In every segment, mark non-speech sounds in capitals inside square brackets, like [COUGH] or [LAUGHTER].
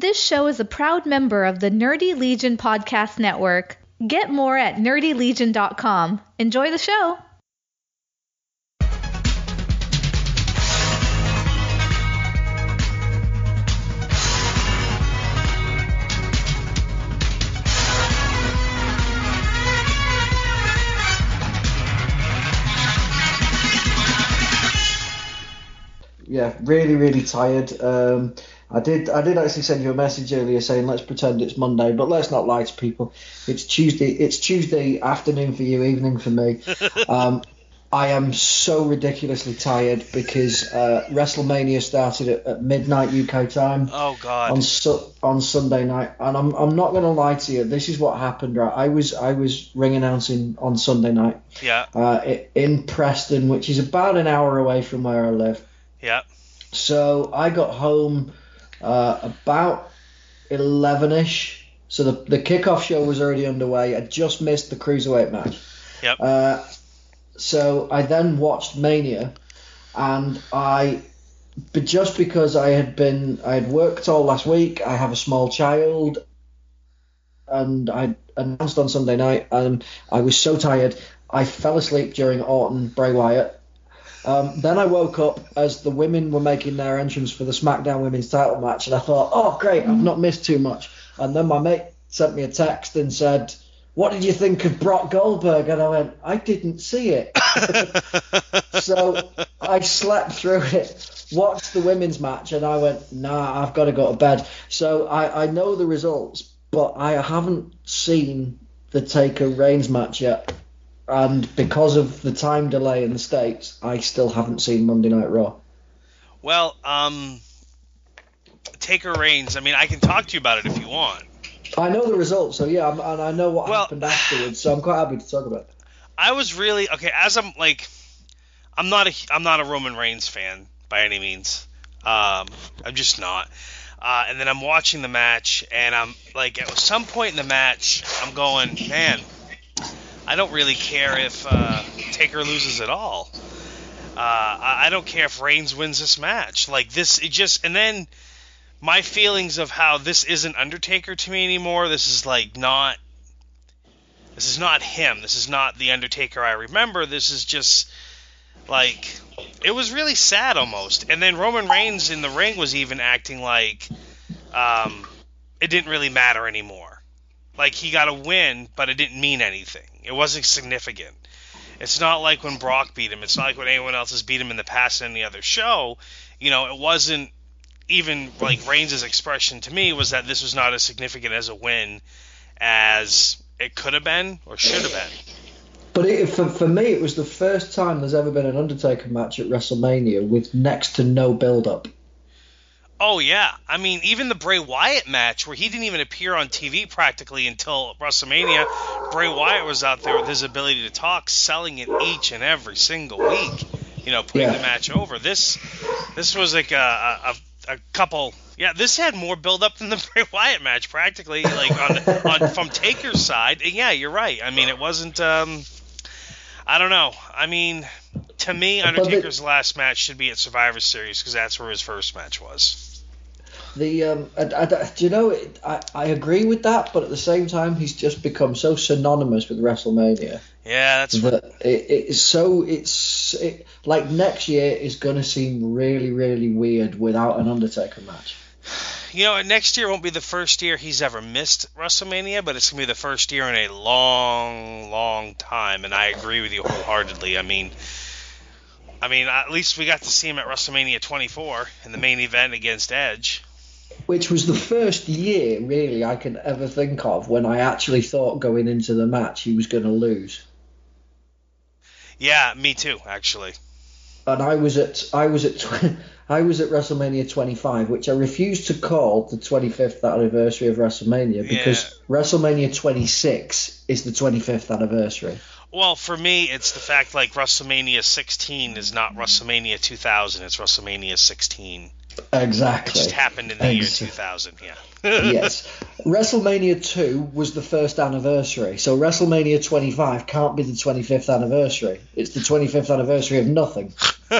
This show is a proud member of the Nerdy Legion Podcast Network. Get more at nerdylegion.com. Enjoy the show. Yeah, really, really tired. Um, I did, I did actually send you a message earlier saying let's pretend it's Monday, but let's not lie to people. It's Tuesday. It's Tuesday afternoon for you, evening for me. [LAUGHS] Um, I am so ridiculously tired because uh, WrestleMania started at, at midnight UK time. Oh God. on su- on Sunday night, and I'm I'm not gonna lie to you. This is what happened. Right, I was I was ring announcing on Sunday night Yeah. uh, in Preston, which is about an hour away from where I live. Yeah. So I got home uh, about eleven ish. So the the kickoff show was already underway. I just missed the cruiserweight match. Yep. Uh, so I then watched Mania, and I, but just because I had been, I had worked all last week. I have a small child, and I announced on Sunday night, and I was so tired, I fell asleep during Orton Bray Wyatt. Um, then I woke up as the women were making their entrance for the SmackDown Women's Title match, and I thought, oh great, I've not missed too much. And then my mate sent me a text and said, "What did you think of Brock Goldberg?" And I went, "I didn't see it." [LAUGHS] so I slept through it, watched the women's match, and I went, "Nah, I've got to go to bed." So I, I know the results, but I haven't seen the Taker Reigns match yet. And because of the time delay in the states, I still haven't seen Monday Night Raw. Well, um, Taker Reigns. I mean, I can talk to you about it if you want. I know the results, so yeah, I'm, and I know what Well- happened afterwards, so I'm quite happy to talk about it. I was really okay. As I'm like, I'm not a I'm not a Roman Reigns fan by any means. Um, I'm just not. Uh, and then I'm watching the match, and I'm like, at some point in the match, I'm going, man, I don't really care if uh, Taker loses at all. Uh, I, I don't care if Reigns wins this match. Like this, it just, and then my feelings of how this isn't Undertaker to me anymore. This is like not this is not him. This is not the Undertaker I remember. This is just like it was really sad almost. And then Roman Reigns in the ring was even acting like um, it didn't really matter anymore. Like he got a win, but it didn't mean anything. It wasn't significant. It's not like when Brock beat him. It's not like when anyone else has beat him in the past in any other show. You know, it wasn't even like Reigns' expression to me was that this was not as significant as a win as it could have been or should have been. But it, for, for me, it was the first time there's ever been an Undertaker match at WrestleMania with next to no build-up. Oh yeah, I mean even the Bray Wyatt match where he didn't even appear on TV practically until WrestleMania. Bray Wyatt was out there with his ability to talk, selling it each and every single week. You know, putting Yeah. the match over. This this was like a, a, a couple. Yeah, this had more build up than the [LAUGHS] Bray Wyatt match practically, like on, on from Taker's side. And yeah, you're right. I mean, it wasn't. Um, I don't know. I mean, to me, Undertaker's last match should be at Survivor Series because that's where his first match was. The um, I, I- do you know? It, I I agree with that, but at the same time, he's just become so synonymous with WrestleMania Yeah, that's that it, it's so it's it, like next year is gonna seem really really weird without an Undertaker match. You know, next year won't be the first year he's ever missed WrestleMania, but it's gonna be the first year in a long, long time, and I agree with you wholeheartedly. I mean, I mean, at least we got to see him at WrestleMania 24 in the main event against Edge. Which was the first year really I can ever think of when I actually thought going into the match he was gonna lose. Yeah, me too, actually. and I was at I was at [LAUGHS] I was at WrestleMania 25, which I refused to call the 25th anniversary of WrestleMania because WrestleMania 26 is the 25th anniversary. Well, for me, it's the fact like WrestleMania 16 is not WrestleMania 2000; it's WrestleMania 16. It Exactly. just happened in the year 2000. Yeah. [LAUGHS] yes. WrestleMania 2 was the first anniversary, so WrestleMania 25 can't be the 25th anniversary. It's the 25th anniversary of nothing. [LAUGHS]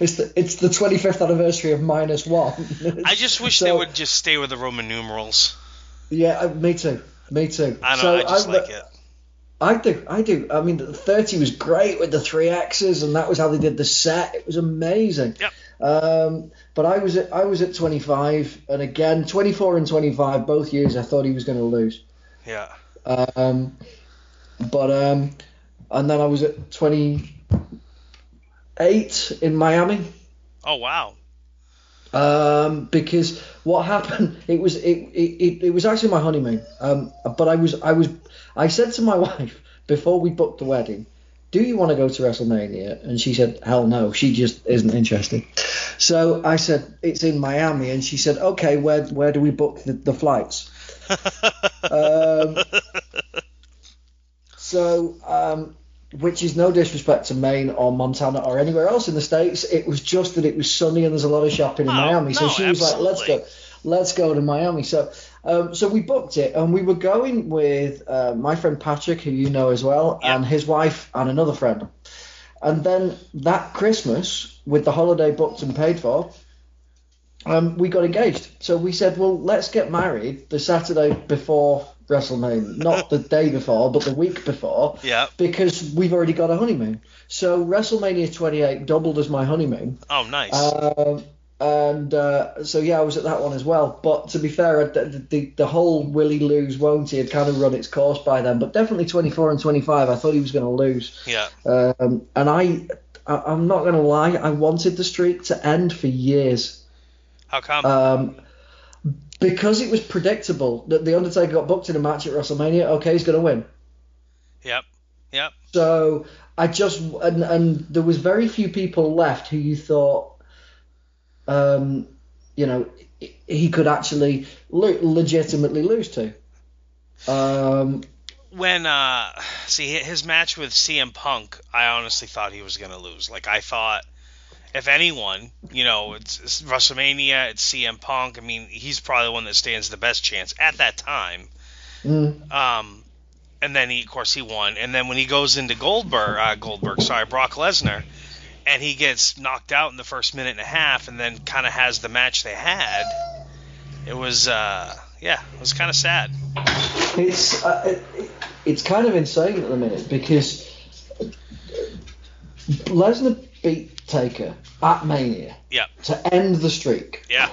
it's the it's the 25th anniversary of minus one. I just wish So- they would just stay with the Roman numerals. Yeah, uh, me too. Me too. I don't so know. I just I, like it. I do. I do. I mean, the 30 was great with the three X's, and that was how they did the set. It was amazing. Yep. Um, but I was at I was at 25, and again, 24 and 25, both years I thought he was going to lose. Yeah. Um, but um, and then I was at 28 in Miami. Oh wow. Um, because what happened, it was it, it, it, it was actually my honeymoon. Um, but I was I was I said to my [LAUGHS] wife before we booked the wedding, "Do you want to go to WrestleMania?" And she said, "Hell no, she just isn't interested." So I said, "It's in Miami," and she said, "Okay, where where do we book the, the flights?" [LAUGHS] um, so, um, which is no disrespect to Maine or Montana or anywhere else in the states. It was just that it was sunny and there's a lot of shopping in Oh, Miami. So no, she was like, "Let's go, let's go to Miami." So, um, so we booked it, and we were going with uh, my friend Patrick, who you know as well, Yeah. and his wife and another friend. And then that Christmas, with the holiday booked and paid for, um, we got engaged. So we said, well, let's get married the Saturday before WrestleMania, not the [LAUGHS] day before, but the week before, Yeah. because we've already got a honeymoon. So WrestleMania 28 doubled as my honeymoon. Oh nice. Um, and uh, so yeah, I was at that one as well. But to be fair, the, the, the whole will he lose, won't he, had kind of run its course by then. But definitely 24 and 25, I thought he was going to lose. yeah. Um, and I, I, I'm not going to lie, I wanted the streak to end for years. How come? Um, because it was predictable that the Undertaker got booked in a match at WrestleMania. Okay, he's going to win. yep. Yep. So I just and and there was very few people left who you thought, um, you know, he could actually le- legitimately lose to. Um, when uh see his match with CM Punk, I honestly thought he was gonna lose. Like I thought, if anyone, you know, it's, it's WrestleMania, it's CM Punk. I mean, he's probably the one that stands the best chance at that time. mm, Um, and then he, of course, he won. And then when he goes into Goldberg, uh, Goldberg, sorry, Brock Lesnar, and he gets knocked out in the first minute and a half, and then kind of has the match they had. It was, uh, yeah, it was kind of sad. it's uh, it, it's kind of insane at the minute because Lesnar beat Taker at Mania Yeah, to end the streak. yeah,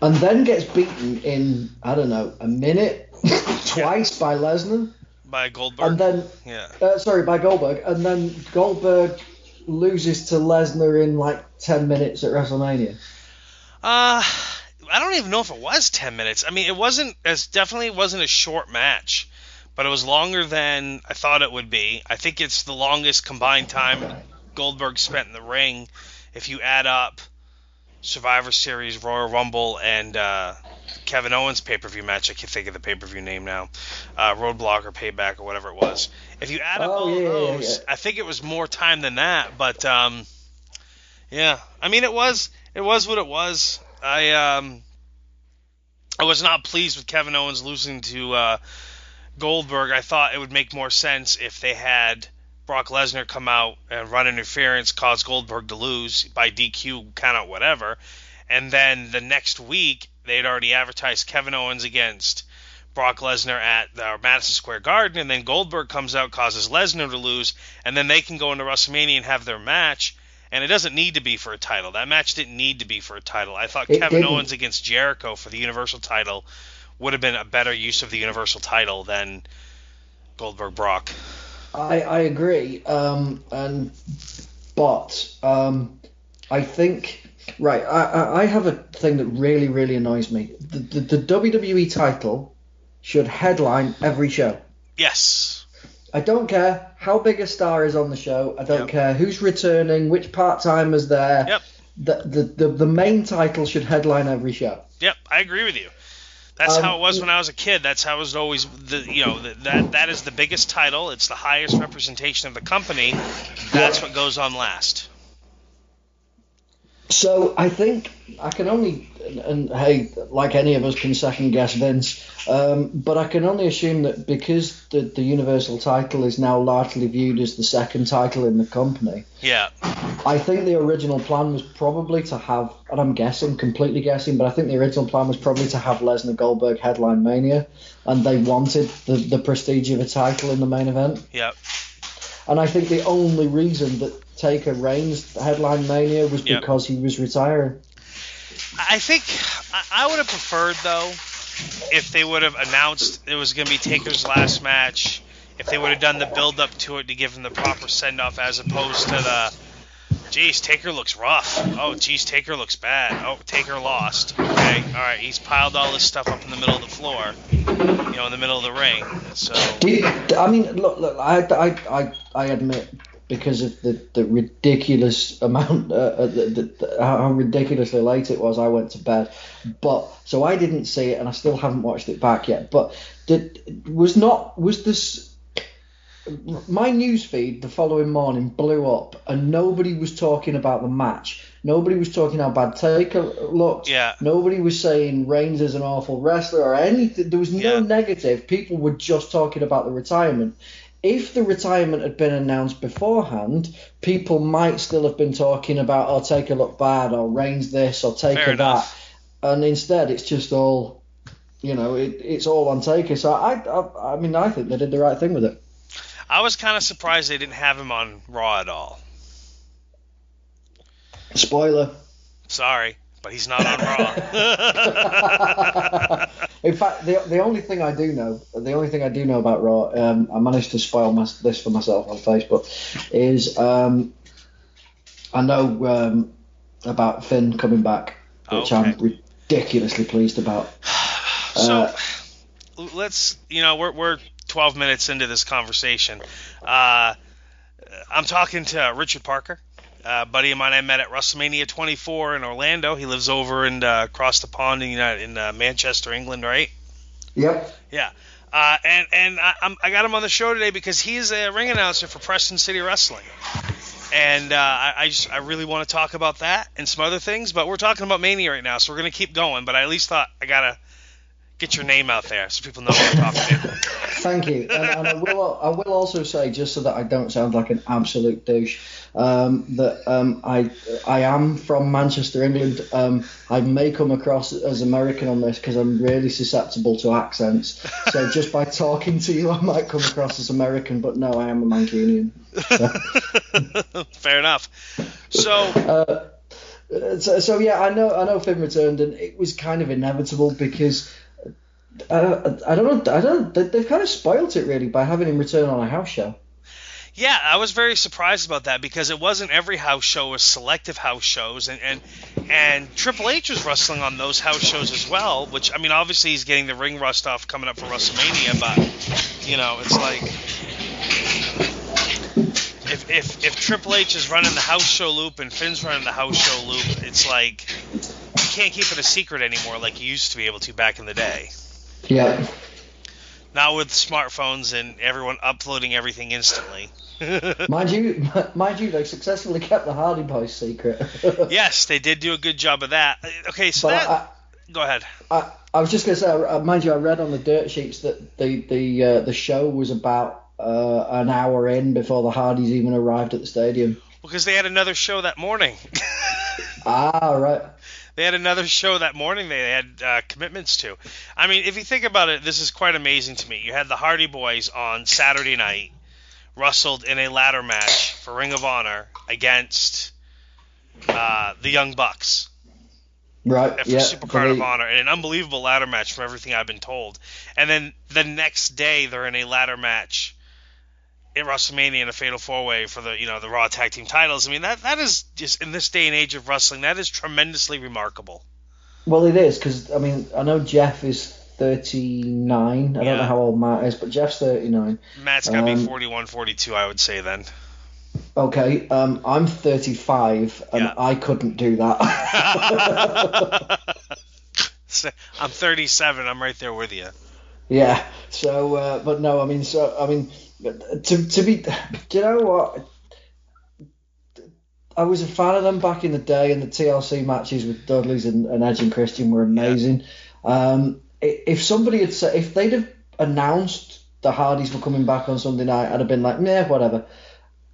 and then gets beaten in I don't know a minute [LAUGHS] twice by Lesnar, by Goldberg. and then yeah. uh, sorry by Goldberg, and then Goldberg loses to Lesnar in like ten minutes at WrestleMania. Uh, I don't even know if it was 10 minutes. I mean, it wasn't as definitely wasn't a short match, but it was longer than I thought it would be. I think it's the longest combined time Goldberg spent in the ring if you add up Survivor Series, Royal Rumble, and uh, Kevin Owens pay per view match. I can't think of the pay per view name now. Uh, Roadblock or Payback or whatever it was. If you add up Oh, all yeah, of yeah, those, yeah. I think it was more time than that. But um, yeah, I mean, it was it was what it was. I um I was not pleased with Kevin Owens losing to uh, Goldberg. I thought it would make more sense if they had Brock Lesnar come out and run interference, cause Goldberg to lose by DQ, count out whatever, and then the next week they'd already advertised Kevin Owens against Brock Lesnar at the Madison Square Garden, and then Goldberg comes out, causes Lesnar to lose, and then they can go into WrestleMania and have their match. And it doesn't need to be for a title. That match didn't need to be for a title. I thought It Kevin didn't. Owens against Jericho for the Universal title would have been a better use of the Universal title than Goldberg Brock. I I agree, um, and but um, I think right. I, I have a thing that really really annoys me. The, the, the WWE title should headline every show. Yes. I don't care how big a star is on the show. I don't Yep. care who's returning, which part timers there. Yep. The, the, the the main title should headline every show. Yep, I agree with you. That's Um, how it was when I was a kid. That's how it was always the you know the, that that is the biggest title. It's the highest representation of the company. That's what goes on last. So I think I can only, and, and hey, like any of us can second guess Vince, um, but I can only assume that because the, the Universal title is now largely viewed as the second title in the company, Yeah. I think the original plan was probably to have, and I'm guessing, completely guessing, but I think the original plan was probably to have Lesnar Goldberg headline Mania, and they wanted the, the prestige of a title in the main event. Yep. And I think the only reason that Taker Reigns headline Mania was Yep. because he was retiring. I think I, would have preferred though if they would have announced it was going to be Taker's last match. If they would have done the build up to it to give him the proper send off as opposed to the Geez, Taker looks rough. Oh, geez, Taker looks bad. Oh, Taker lost. Okay, all right. He's piled all this stuff up in the middle of the floor, you know, in the middle of the ring. So you, I mean, look, look I, I, I, I admit because of the, the ridiculous amount, uh, uh, the, the, how how ridiculously late it was, I went to bed. But so I didn't see it, and I still haven't watched it back yet. But did was not was this. My news feed the following morning blew up, and nobody was talking about the match. Nobody was talking how bad Taker looked. Yeah. Nobody was saying Reigns is an awful wrestler or anything. There was no Yeah. negative. People were just talking about the retirement. If the retirement had been announced beforehand, people might still have been talking about, oh, Taker look bad, or Reigns this, or Taker Fair that. And instead, it's just all, you know, it, it's all on Taker. So I, I, I mean, I think they did the right thing with it. I was kind of surprised they didn't have him on Raw at all. Spoiler. Sorry, but he's not on Raw. [LAUGHS] In fact, the, the only thing I do know, the only thing I do know about Raw, um, I managed to spoil my, this for myself on Facebook, is um, I know um, about Finn coming back, which I'm ridiculously pleased about. [SIGHS] So Uh, let's, you know, we're, we're 12 minutes into this conversation. Uh, I'm talking to Richard Parker, a buddy of mine I met at WrestleMania 24 in Orlando. He lives over in uh, across the pond in United, in uh, Manchester, England, right? Yep. Yeah. Uh, and and I, I'm, I got him on the show today because he's a ring announcer for Preston City Wrestling. And uh, I, I just I really want to talk about that and some other things, but we're talking about Mania right now, so we're gonna keep going. But I at least thought I gotta get your name out there so people know who I'm talking to. Thank you, and, and I will. I will also say, just so that I don't sound like an absolute douche, um, that um, I I am from Manchester, England. Um, I may come across as American on this because I'm really susceptible to accents. So [LAUGHS] just by talking to you, I might come across as American, but no, I am a Mancunian. [LAUGHS] Fair enough. So Uh, so, so yeah, I know I know Finn returned, and it was kind of inevitable because. Uh, I don't know. I don't. they- They've kind of spoilt it really by having him return on a house show. Yeah, I was very surprised about that because it wasn't every house show; was selective house shows, and and and Triple H was wrestling on those house shows as well. Which I mean, obviously he's getting the ring rust off coming up for WrestleMania, but you know, it's like if if if Triple H is running the house show loop and Finn's running the house show loop, it's like you can't keep it a secret anymore like you used to be able to back in the day. Yeah. Not with smartphones and everyone uploading everything instantly. [LAUGHS] mind you, [LAUGHS] mind you, they successfully kept the Hardy Boys secret. [LAUGHS] Yes, they did do a good job of that. Okay, so that. I, go ahead. I, I was just gonna say, uh, mind you, I read on the dirt sheets that the the uh, the show was about uh, an hour in before the Hardys even arrived at the stadium. Because they had another show that morning. Ah, right. They had another show that morning they had uh, commitments to. I mean, if you think about it, this is quite amazing to me. You had the Hardy Boys on Saturday night, wrestled in a ladder match for Ring of Honor against uh, the Young Bucks. Right. for yeah. Supercard they- of Honor, and an unbelievable ladder match from everything I've been told. And then the next day, they're in a ladder match at WrestleMania in a Fatal Four Way for the you know the Raw Tag Team titles. I mean that that is just in this day and age of wrestling, that is tremendously remarkable. Well, it is because I mean I know Jeff is 39. I don't know how old Matt is, but Jeff's 39. Matt's got to be Um, 41, 42, I would say then. Okay. Um, I'm 35, and Yeah. I couldn't do that. [LAUGHS] I'm 37. I'm right there with you. Yeah. So, uh, but no, I mean, so I mean, to to be, do you know what? I was a fan of them back in the day, and the TLC matches with Dudley's and, and Edge and Christian were amazing. Um, if somebody had said, if they'd have announced the Hardys were coming back on Sunday night, I'd have been like, nah, whatever.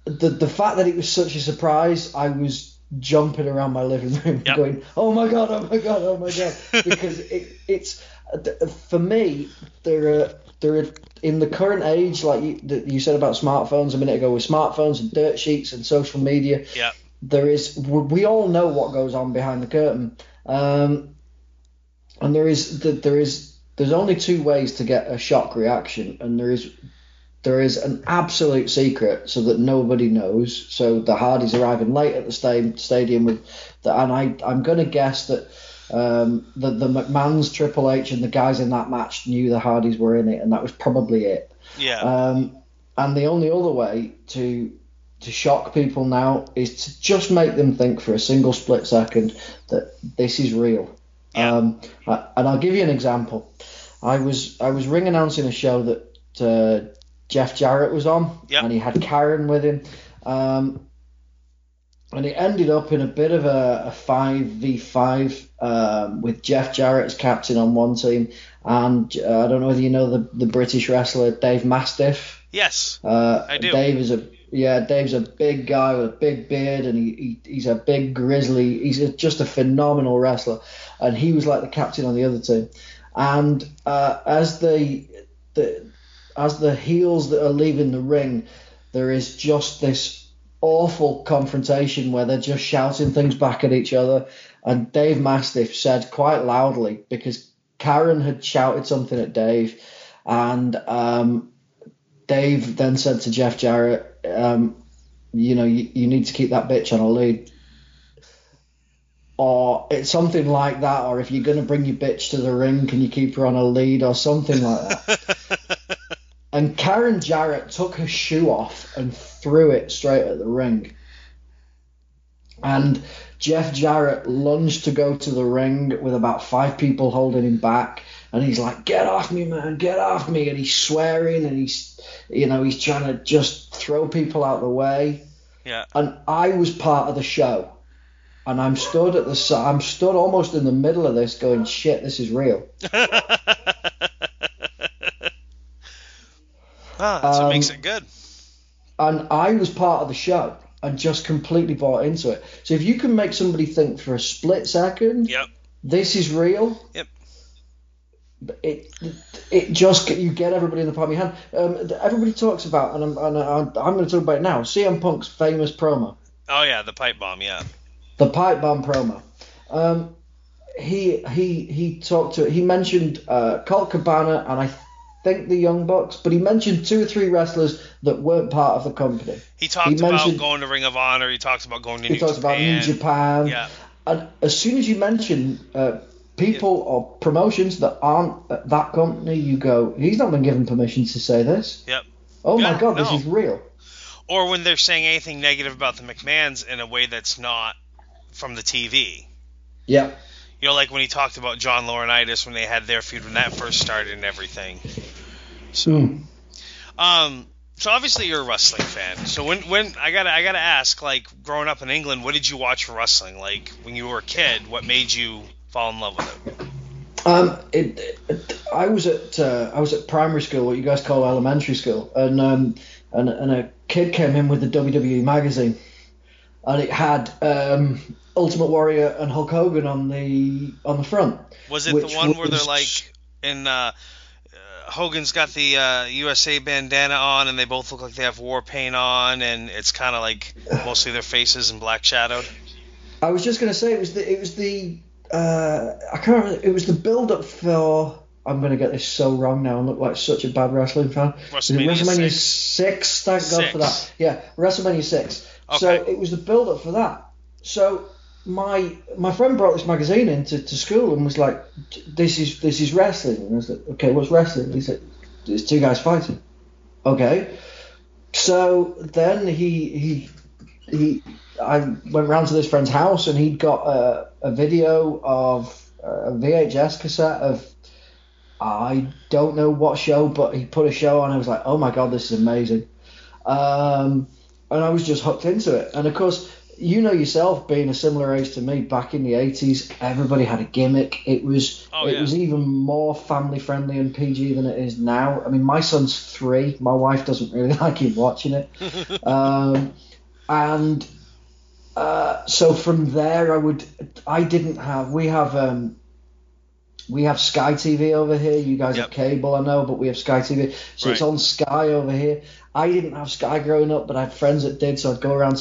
The the fact that it was such a surprise, I was jumping around my living room, Yep. going, oh my god, oh my god, oh my god, [LAUGHS] because it, it's for me, there are there are in the current age, like you, you said about smartphones a minute ago, with smartphones and dirt sheets and social media, Yeah. there is we all know what goes on behind the curtain um, and there is there is there's only two ways to get a shock reaction and there is there is an absolute secret so that nobody knows so the hardys arriving late at the sta- stadium with the, and I, i'm going to guess that um, the, the mcmahon's triple h and the guys in that match knew the hardys were in it and that was probably it Yeah. um, and the only other way to to shock people now is to just make them think for a single split second that this is real. Yeah. Um, I- and I'll give you an example. I was I was ring announcing a show that uh, Jeff Jarrett was on, Yep. and he had Karen with him. Um, and it ended up in a bit of a, a 5v5 um, with Jeff Jarrett as captain on one team. And uh, I don't know whether you know the, the British wrestler Dave Mastiff. yes. Uh, I do. Dave is a yeah, Dave's a big guy with a big beard, and he, he he's a big grizzly. He's a, just a phenomenal wrestler, and he was like the captain on the other team. And uh, as the the as the heels that are leaving the ring, there is just this awful confrontation where they're just shouting things back at each other. And Dave Mastiff said quite loudly because Karen had shouted something at Dave, and um, Dave then said to Jeff Jarrett, um, you know, you, you need to keep that bitch on a lead. Or it's something like that, or if you're going to bring your bitch to the ring, can you keep her on a lead, or something like that. [LAUGHS] and Karen Jarrett took her shoe off and threw it straight at the ring. And Jeff Jarrett lunged to go to the ring with about five people holding him back. And he's like, get off me, man, get off me. And he's swearing and he's, you know, he's trying to just throw people out the way. Yeah. And I was part of the show. And I'm stood at the, I'm stood almost in the middle of this going, shit, this is real. [LAUGHS] Ah, that's what Um, makes it good. And I was part of the show and just completely bought into it. So if you can make somebody think for a split second, Yep. this is real. Yep. It it just you get everybody in the palm of your hand. Um, everybody talks about, and I'm and I'm, I'm going to talk about it now. CM Punk's famous promo, Oh yeah, the pipe bomb. Yeah. the pipe bomb promo. Um, he he he talked to he mentioned uh, Colt Cabana and I think the Young Bucks, but he mentioned two or three wrestlers that weren't part of the company. He talked He about going to Ring of Honor. He talks about going to He New talks Japan. about New Japan. Yeah. And as soon as you mention uh, people or promotions that aren't at that company, you go, he's not been given permission to say this. Yep. Oh Yeah, my God, this is real. Or when they're saying anything negative about the McMahons in a way that's not from the TV. Yeah. You know, like when he talked about John Laurinaitis when they had their feud when that first started and everything. So, Um, so obviously you're a wrestling fan. So when when I gotta I gotta ask, like growing up in England, what did you watch for wrestling? Like when you were a kid, what made you fall in love with it? um, it, it, I was at uh, I was at primary school, what you guys call elementary school, and um, and, and a kid came in with the WWE magazine, and it had um, Ultimate Warrior and Hulk Hogan on the on the front. Was it the one where they're like in uh, uh, Hogan's got the uh, USA bandana on and they both look like they have war paint on and it's kind of like mostly their faces and black shadowed. I was just gonna say it was the it was the uh, I can't remember it was the build up for I'm gonna get this so wrong now and look like such a bad wrestling fan. WrestleMania WrestleMania six. six. Thank God for that. Yeah, WrestleMania six. Okay. So it was the build up for that. So my my friend brought this magazine into to school and was like, "This is this is wrestling." And I was like, "Okay, what's wrestling?" He said, "There's two guys fighting." Okay. So then he he he I went round to this friend's house and he'd got a, a video of a VHS cassette of I don't know what show, but he put a show on. I was like, oh my god, this is amazing. Um, and I was just hooked into it. And of course, you know yourself, being a similar age to me, back in the '80s, everybody had a gimmick. It was Oh, it yeah. was even more family friendly and PG than it is now. I mean, my son's three. My wife doesn't really [LAUGHS] like him watching it, [LAUGHS] um, and uh, so from there, I would I didn't have we have um, we have Sky TV over here. You guys Yep. have cable, I know, but we have Sky TV, so it's on Sky over here. I didn't have Sky growing up, but I had friends that did, so I'd go around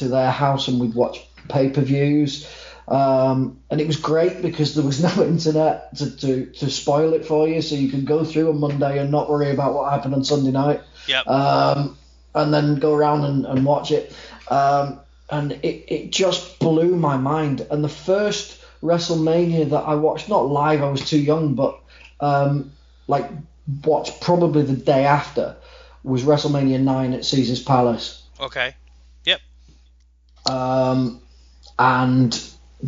to, their house and we'd watch pay per views. Um, and it was great because there was [LAUGHS] no internet to, to, to spoil it for you, so you could go through on Monday and not worry about what happened on Sunday night Yep. um, and then go around and, and watch it. Um, and it, it just blew my mind. And the first WrestleMania that I watched, not live, I was too young, but um, like watched probably the day after, was WrestleMania 9 at Caesar's Palace. okay. Um, and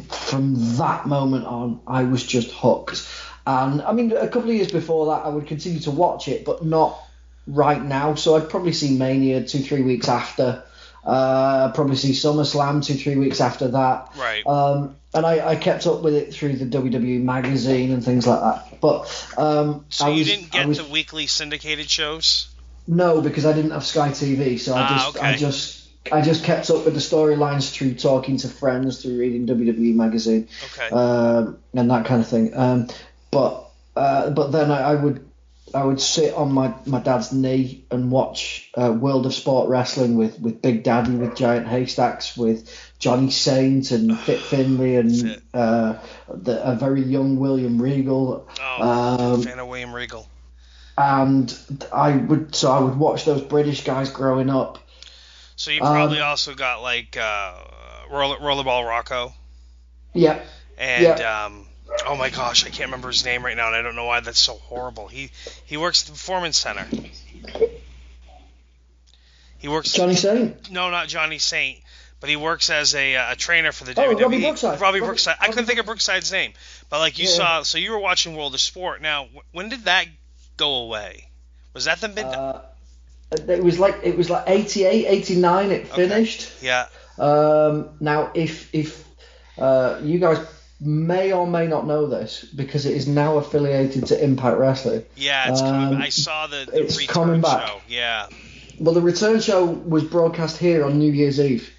from that moment on, I was just hooked. And I mean, a couple of years before that, I would continue to watch it, but not right now. So I'd probably see Mania two, three weeks after. Uh, probably see SummerSlam two, three weeks after that. Right. Um, and I, I kept up with it through the WWE magazine and things like that. But um, so I you was, didn't get was, the weekly syndicated shows? no, because I didn't have Sky TV, so I Ah, just I just I just kept up with the storylines through talking to friends, through reading WWE magazine, Okay. um, and that kind of thing. Um, but uh, but then I, I would I would sit on my, my dad's knee and watch uh, World of Sport Wrestling with, with Big Daddy, with Giant Haystacks, with Johnny Saint and [SIGHS] Fit Finlay and uh, the, a very young William Regal. oh, um, fan of William Regal. And I would so I would watch those British guys growing up. So you probably um, also got like uh, Roller, Rollerball Rocco Yeah, and um, oh my gosh, I can't remember his name right now, and I don't know why that's so horrible. He he works at the Performance Center. He works. Johnny Saint. No, not Johnny Saint, but he works as a, uh, a trainer for the Oh, WWE. Robbie Brookside. Robbie Robbie- Brookside. I couldn't think of Brookside's name, but like you Yeah. saw, so you were watching World of Sport. Now, when did that go away? Was that the mid? Uh, it was like it was like 88, 89 It finished. yeah. Um, now, if if uh, you guys may or may not know this, because it is now affiliated to Impact Wrestling. Yeah, it's coming. Um, I saw the, the it's return coming back. show. Yeah, Well, the return show was broadcast here on New Year's Eve.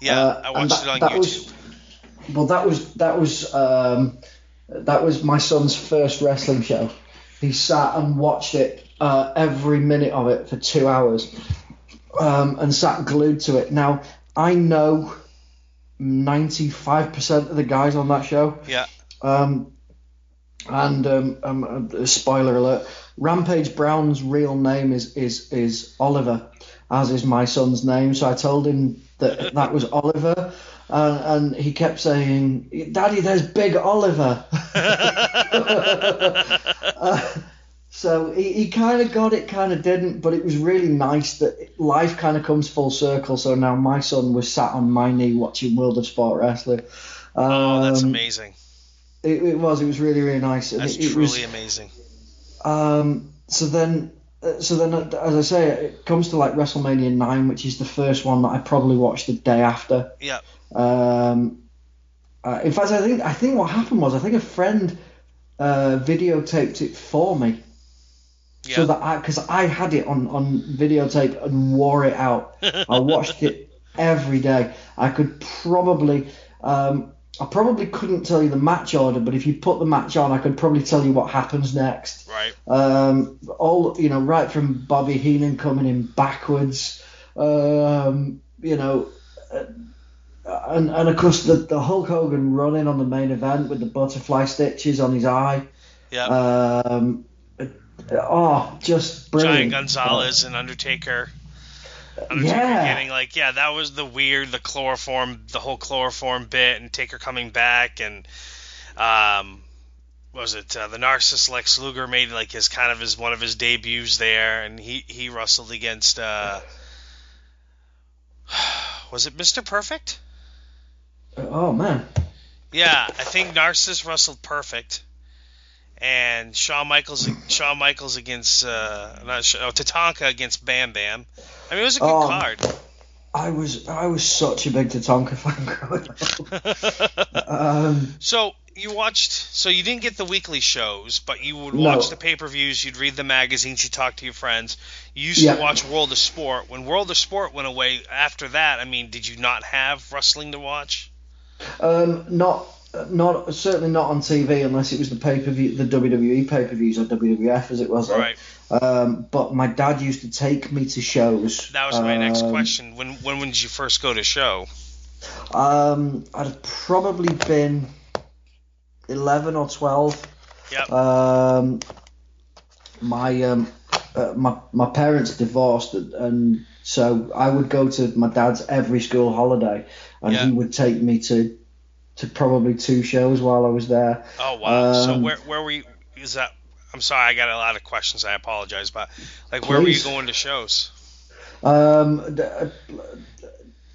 yeah. Uh, I watched that- it on that YouTube. was- Well, that was that was um, that was my son's first wrestling show. He sat and watched it uh, every minute of it for two hours, um, and sat glued to it. Now I know ninety five percent of the guys on that show. Yeah. Um, and um, um, uh, spoiler alert: Rampage Brown's real name is is is Oliver, as is my son's name. So I told him that [LAUGHS] that was Oliver, and, and he kept saying, "Daddy, there's Big Oliver." [LAUGHS] [LAUGHS] Uh, so he, he kind of got it, kind of didn't, but it was really nice that life kind of comes full circle. So now my son was sat on my knee watching World of Sport Wrestling. oh, that's Um, amazing. It, it was. It was really, really nice. That's it, it truly was, amazing. um, so then, uh, so then, uh, as I say, it comes to like WrestleMania nine, which is the first one that I probably watched the day after. Yeah. Um, uh, in fact, I think I think what happened was I think a friend uh, videotaped it for me, Yeah. so that I because I had it on on videotape and wore it out. [LAUGHS] I watched it every day. I could probably. Um, I probably couldn't tell you the match order, but if you put the match on, I could probably tell you what happens next. right. Um, all you know, right from Bobby Heenan coming in backwards, um, you know, uh, and and of course the the Hulk Hogan running on the main event with the butterfly stitches on his eye. Yeah. Um, oh, just brilliant. Giant Gonzalez and Undertaker. Undertaker Yeah. getting like yeah, that was the weird, the chloroform, the whole chloroform bit, and Taker coming back, and um, was it uh, the Narcissus Lex Luger made like his kind of his one of his debuts there, and he he wrestled against uh, [SIGHS] was it Mr. Perfect? Oh man. Yeah, I think Narcissus wrestled Perfect, and Shawn Michaels Shawn Michaels against uh, not Sh- oh, Tatanka against Bam Bam. I mean, it was a good Oh. card. I was I was such a big Tatanka fan [LAUGHS] growing up. um, so you watched. So you didn't get the weekly shows, but you would No. watch the pay-per-views. You'd read the magazines. You would talk to your friends. You used Yeah. to watch World of Sport. When World of Sport went away, after that, I mean, did you not have wrestling to watch? um, not not certainly not on TV unless it was the pay per view, the WWE pay per views or WWF as it was. Right. Um, but my dad used to take me to shows. That was my next Um, question. When when did you first go to show? Um, I'd have probably been eleven or twelve. Yep. Um, my um, uh, my my parents divorced, and so I would go to my dad's every school holiday, and he would take me to to probably two shows while I was there. Oh wow. so Um, where where were you? Is that? I'm sorry, I got a lot of questions. I apologize, but like, where were you going to shows? Um, uh,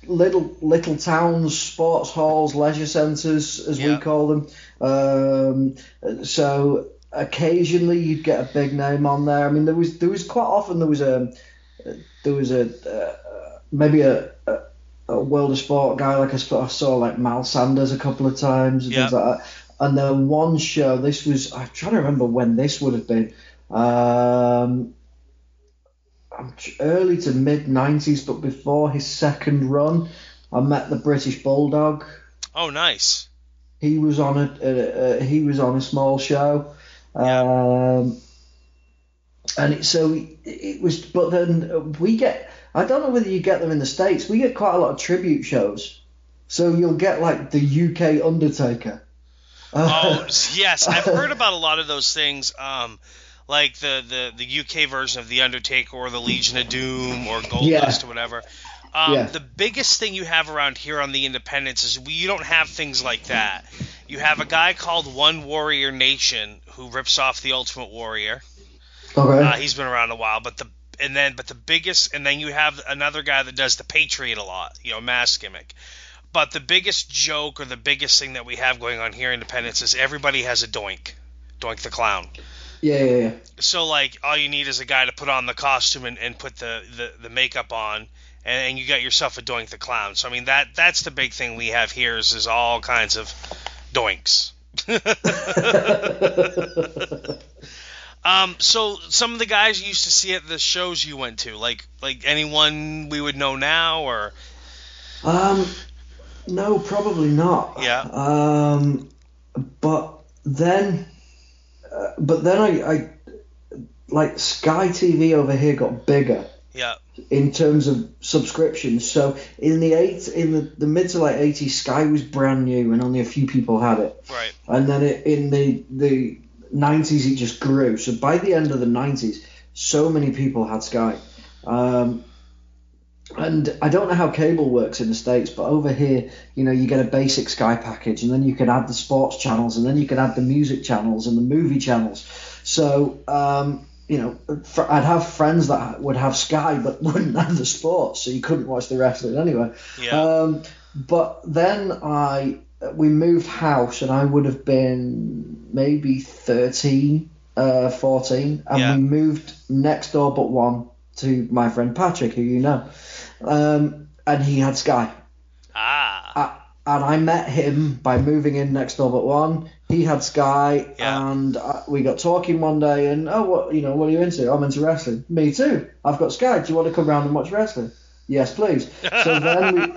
little little towns, sports halls, leisure centres, as Yeah. we call them. Um, so occasionally you'd get a big name on there. I mean, there was there was quite often there was a there was a uh, maybe a, a a world of sport guy like I saw, I saw like Mal Sanders a couple of times and things like that. And then one show, this was I'm trying to remember when this would have been. Um, early to mid 90s, but before his second run, I met the British Bulldog. Oh, nice. He was on a, a, a he was on a small show, um, and it, so it, it was. But then we get I don't know whether you get them in the states. We get quite a lot of tribute shows, so you'll get like the UK Undertaker. Oh [LAUGHS] yes, I've heard about a lot of those things. Um, like the, the, the UK version of the Undertaker or the Legion of Doom or Goldust Yeah. or whatever. Um, Yeah. The biggest thing you have around here on the Independence is we, you don't have things like that. You have a guy called One Warrior Nation who rips off the Ultimate Warrior. okay. Uh, he's been around a while, but the and then but the biggest and then you have another guy that does the Patriot a lot, you know, mask gimmick. But the biggest joke or the biggest thing that we have going on here in Independence is everybody has a doink, doink the clown. yeah, yeah, yeah. So like all you need is a guy to put on the costume and, and put the, the, the makeup on, and, and you got yourself a doink the clown. So I mean that that's the big thing we have here is, is all kinds of doinks. [LAUGHS] [LAUGHS] [LAUGHS] Um, so some of the guys you used to see at the shows you went to, like like anyone we would know now, or Um, no, probably not. Yeah. Um, but then, uh, but then I, I, like Sky TV over here got bigger yeah, in terms of subscriptions. So in the eight, in the, the mid to late eighties, Sky was brand new and only a few people had it. right, And then it, in the the nineties, it just grew. So by the end of the nineties, so many people had Sky. Um, and I don't know how cable works in the states, but over here, you know, you get a basic Sky package, and then you can add the sports channels, and then you can add the music channels and the movie channels. So, um, you know, I'd have friends that would have Sky but [LAUGHS] wouldn't have the sports, so you couldn't watch the wrestling anyway. yeah, Um, but then I we moved house and I would have been maybe 13, uh, 14, and Yeah. we moved next door but one to my friend Patrick, who you know, um, and he had Sky. ah, I, and I met him by moving in next door but one. He had Sky, Yeah. and uh, we got talking one day. And oh, what you know, what are you into? I'm into wrestling. Me too. I've got Sky. Do you want to come round and watch wrestling? Yes, please. [LAUGHS] So then we,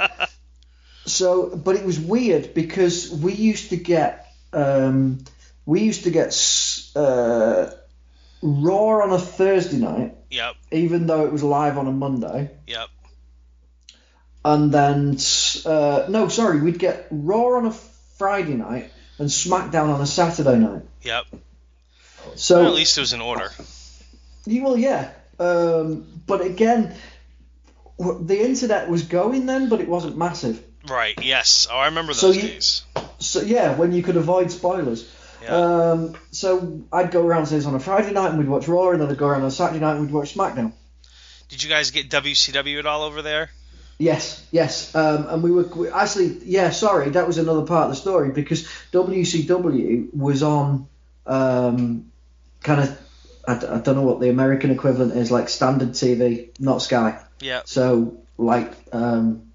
so, but it was weird because we used to get, um, we used to get uh, Raw on a Thursday night, yep, even though it was live on a Monday. yep, And then, uh, no, sorry, we'd get Raw on a Friday night and SmackDown on a Saturday night. yep. So, Well, at least it was in order. you well, yeah. Um, but again, the internet was going then, but it wasn't massive. Right. Yes. Oh, I remember So those you- days. So yeah, when you could avoid spoilers. Yeah. Um, so I'd go around say on a Friday night and we'd watch Raw, and then I'd go around on a Saturday night and we'd watch SmackDown. Did you guys get WCW at all over there? Yes, yes, um, and we were we, actually yeah. Sorry, that was another part of the story because WCW was on um, kind of I don't know what the American equivalent is like standard TV, not Sky. Yeah. So like um,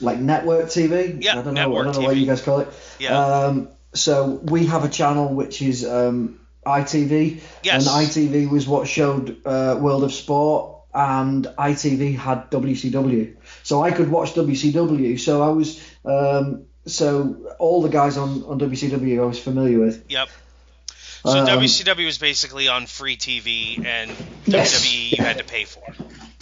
like network TV. Yeah, I don't know. network I don't know what you guys call it. Yeah. Um, so we have a channel which is um, ITV, Yes. and ITV was what showed uh, World of Sport, and ITV had WCW. So I could watch WCW. So I was um, so all the guys on on WCW I was familiar with. Yep. So Um, WCW was basically on free TV, and Yes. WWE you had to pay for.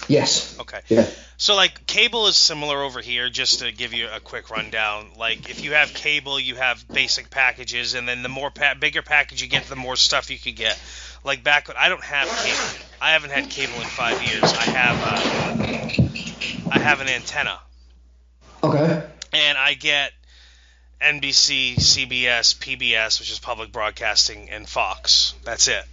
Yes. Okay. Yeah. So like cable is similar over here. Just to give you a quick rundown, like if you have cable, you have basic packages, and then the more pa- bigger package you get, the more stuff you could get. Like back when I don't have cable, I haven't had cable in five years. I have uh, I have an antenna, Okay. and I get NBC, CBS, PBS, which is public broadcasting, and Fox. That's it.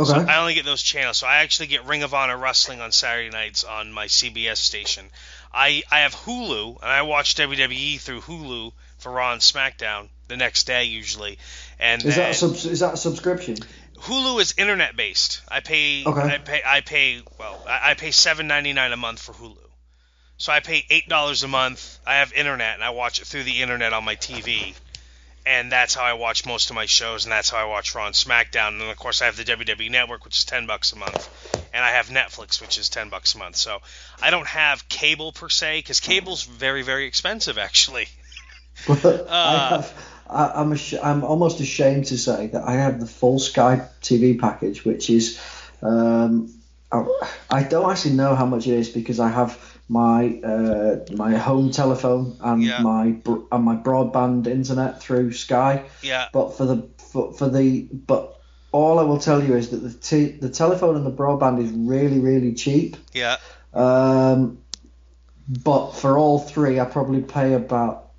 Okay. So I only get those channels. So I actually get Ring of Honor wrestling on Saturday nights on my CBS station. I I have Hulu and I watch WWE through Hulu for Raw and SmackDown the next day usually. And is that sub- is that a subscription? Hulu is internet based. I pay Okay. I pay I pay well I, I pay seven ninety nine a month for Hulu. So I pay eight dollars a month. I have internet and I watch it through the internet on my TV. And that's how I watch most of my shows, and that's how I watch Raw and SmackDown. And then of course I have the WWE Network, which is ten bucks a month, and I have Netflix, which is ten bucks a month. So I don't have cable per se, because cable's very very expensive [LAUGHS] actually. But Uh, I have, I, I'm ash- I'm almost ashamed to say that I have the full Sky TV package, which is um, I, I don't actually know how much it is because I have my uh, my home telephone and Yeah. my br- and my broadband internet through Sky. Yeah, But for the for, for the but all I will tell you is that the t- the telephone and the broadband is really really cheap. yeah. Um, but for all three, I probably pay about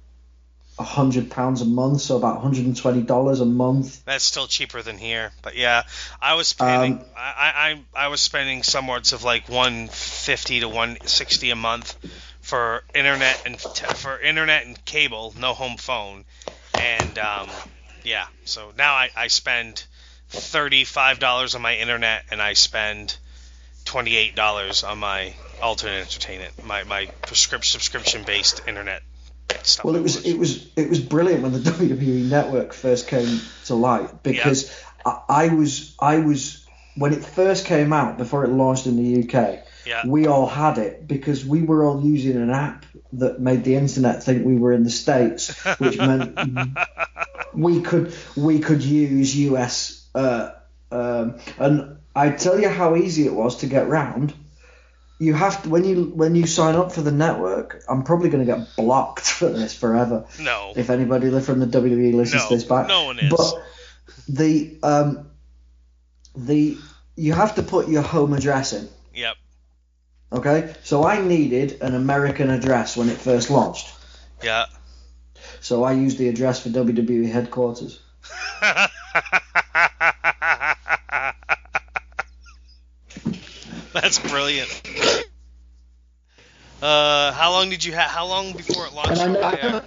hundred pounds a month, so about hundred and twenty dollars a month. That's still cheaper than here, but yeah, I was spending Um, I, I I was spending somewhat of like 150 to 160 a month for internet and for internet and cable, no home phone, and um, yeah, so now I, I spend thirty five dollars on my internet and I spend twenty eight dollars on my alternate entertainment, my my prescription subscription based internet stuff. Well, it was it was it was brilliant when the [LAUGHS] WWE Network first came to light because I, I was I was when it first came out before it launched in the UK. Yeah. We all had it because we were all using an app that made the internet think we were in the states, which [LAUGHS] meant we could we could use US. Uh, um, and I tell you how easy it was to get round. You have to when you when you sign up for the network. I'm probably going to get blocked for this forever no. if anybody from the WWE listens No, to this back. no one is. But the um the you have to put your home address in. Yep. Okay, so I needed an American address when it first launched. Yeah. So I used the address for WWE headquarters. [LAUGHS] [LAUGHS] That's brilliant. Uh, how long did you have? How long before it launched? And I, I,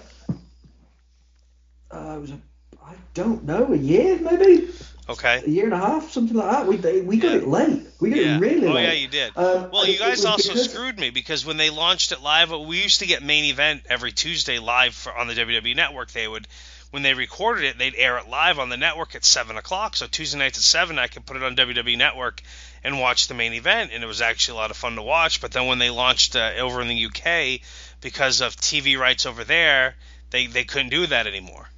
uh, it was a, I don't know, a year maybe, Okay. a year and a half, something like that. We we got Yeah. it late. We got Yeah. it really oh late. Oh yeah, you did. Um, well, you guys also because- screwed me because when they launched it live, we used to get main event every Tuesday live for, on the WWE Network. They would, when they recorded it, they'd air it live on the network at seven o'clock. So Tuesday nights at seven, I could put it on WWE Network and watch the main event, and it was actually a lot of fun to watch. But then when they launched uh, over in the UK, because of TV rights over there, they they couldn't do that anymore.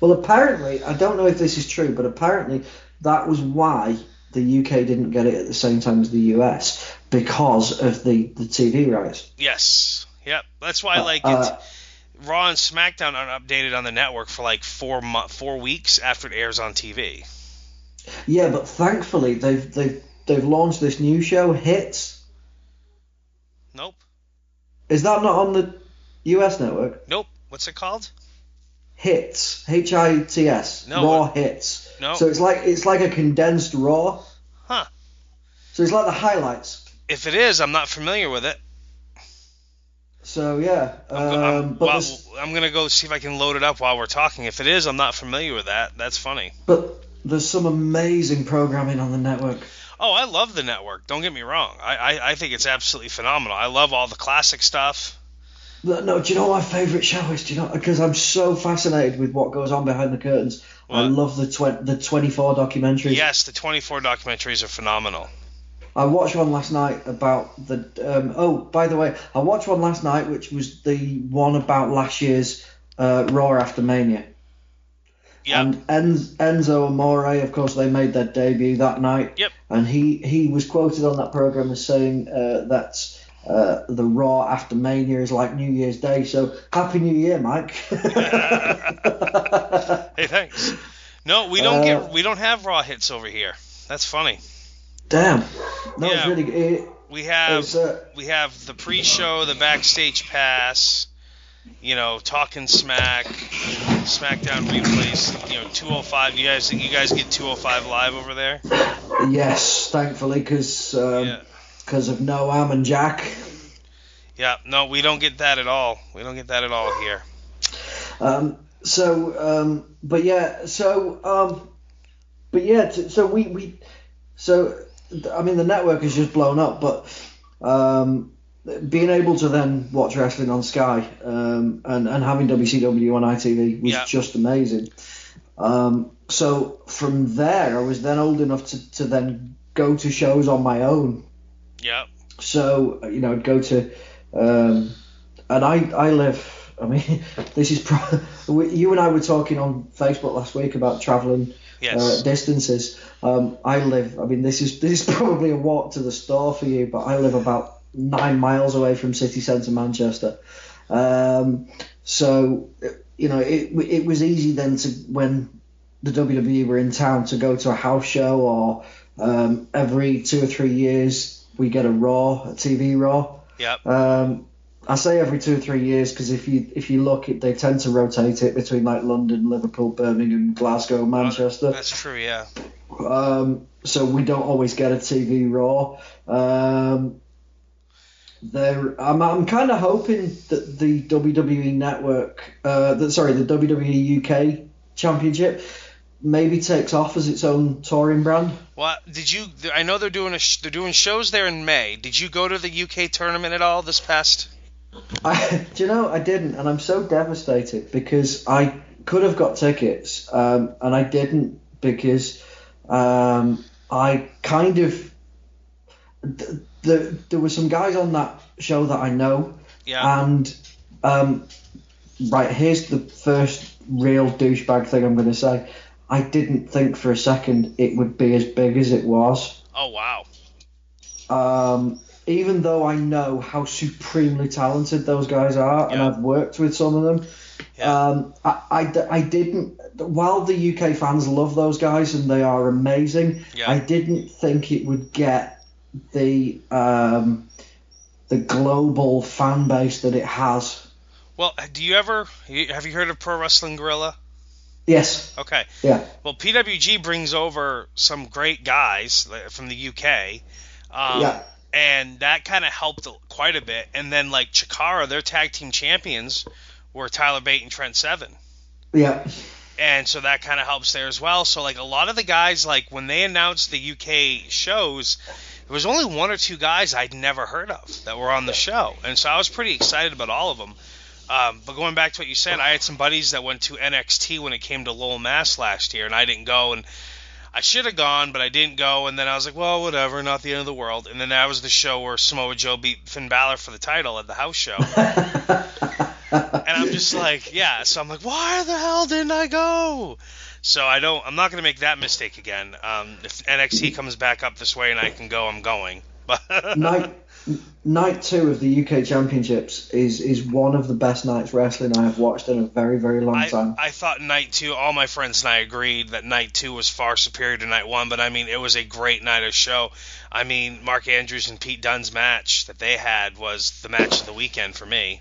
Well, apparently, I don't know if this is true, but apparently that was why the UK didn't get it at the same time as the US because of the, the TV rights. Yes. Yep. That's why I like Uh, Raw and SmackDown aren't updated on the network for like four mo- four weeks after it airs on TV. Yeah, but thankfully they've they've they've launched this new show, Hits. Nope. Is that not on the US network? Nope. What's it called? Hits, H I T S, No, Raw Hits. No. So it's like it's like a condensed Raw. Huh. So it's like the highlights. If it is, I'm not familiar with it. So yeah, I'm, um, I'm, but well, I'm gonna go see if I can load it up while we're talking. If it is, I'm not familiar with that. That's funny. but there's some amazing programming on the network. Oh, I love the network. Don't get me wrong. I, I, I think it's absolutely phenomenal. I love all the classic stuff. No, no, do you know what my favourite show is? Do you know because I'm so fascinated with what goes on behind the curtains. I love the tw- the 24 documentaries. Yes, the 24 documentaries are phenomenal. I watched one last night about the. Um, oh, by the way, I watched one last night which was the one about last year's uh, Raw after Mania. Yeah. And Enz, Enzo Amore, of course, they made their debut that night. Yep. And he, he was quoted on that program as saying uh, that uh, the Raw after Mania is like New Year's Day. So happy New Year, Mike. [LAUGHS] Hey, thanks. No, we don't Uh, get we don't have raw hits over here. That's funny. Damn. No, it's Yeah. really it, We have it's, uh, we have the pre-show, the backstage pass, you know, talking smack, SmackDown replays, you know, 205. You guys you guys get 205 live over there? yes, thankfully, because Yeah. of Noam and Jack. Yeah, no, we don't get that at all. We don't get that at all here. Um, so, um, but yeah, so, um, but yeah, t- so we, we, so, I mean, the network has just blown up, but um, being able to then watch wrestling on Sky um, and, and having WCW on ITV was Yeah. just amazing. Um, so from there, I was then old enough to, to then go to shows on my own Yeah. so you know, I'd go to, um, and I I live. I mean, [LAUGHS] this is pro- [LAUGHS] you and I were talking on Facebook last week about traveling Yes. uh, distances. Um, I live. I mean, this is this is [LAUGHS] probably a walk to the store for you, but I live about nine miles away from city centre Manchester. Um, so you know, it it was easy then to when the WWE were in town to go to a house show or um, every two or three years we get a Raw, a TV Raw. Yep. Um, I say every two or three years because if you if you look, it, they tend to rotate it between like London, Liverpool, Birmingham, Glasgow, Manchester. That's true. Yeah. Um, so we don't always get a TV Raw. Um, there, I'm, I'm kind of hoping that the WWE Network, uh, that, sorry, the WWE UK Championship, maybe takes off as its own touring brand. Well, did you? I know they're doing a they're doing shows there in May. Did you go to the UK tournament at all this past? I, [LAUGHS] do you know, I didn't, and I'm so devastated because I could have got tickets, um, and I didn't because um, I kind of. th- The, there were some guys on that show that I know, Yeah. and um, right here's the first real douchebag thing I'm going to say. I didn't think for a second it would be as big as it was. oh wow. Um, even though I know how supremely talented those guys are, and I've worked with some of them, Yeah. um, I, I I didn't. While the UK fans love those guys and they are amazing, Yeah. I didn't think it would get the um, the global fan base that it has. Well, do you ever have you heard of Pro Wrestling Guerrilla? Yes, Okay. yeah, Well, PWG brings over some great guys from the UK. Um, Yeah. And that kind of helped quite a bit. And then, like, Chikara, their tag team champions were Tyler Bate and Trent Seven. yeah, And so that kind of helps there as well. So, like, a lot of the guys, like, when they announced the UK shows, there was only one or two guys I'd never heard of that were on the show. And so I was pretty excited about all of them. Um, but going back to what you said, I had some buddies that went to NXT when it came to Lowell, Mass last year, and I didn't go. And I should have gone, but I didn't go. And then I was like, well, whatever, not the end of the world. And then that was the show where Samoa Joe beat Finn Balor for the title at the house show. [LAUGHS] and I'm just like, yeah. So I'm like, why the hell didn't I go? So I don't. I'm not gonna make that mistake again. Um, if NXT comes back up this way and I can go, I'm going. [LAUGHS] But night two of the UK Championships is is one of the best nights wrestling I have watched in a very very long I, time. I thought night two. All my friends and I agreed that night two was far superior to night one. But I mean, it was a great night of show. I mean, Mark Andrews and Pete Dunne's match that they had was the match of the weekend for me.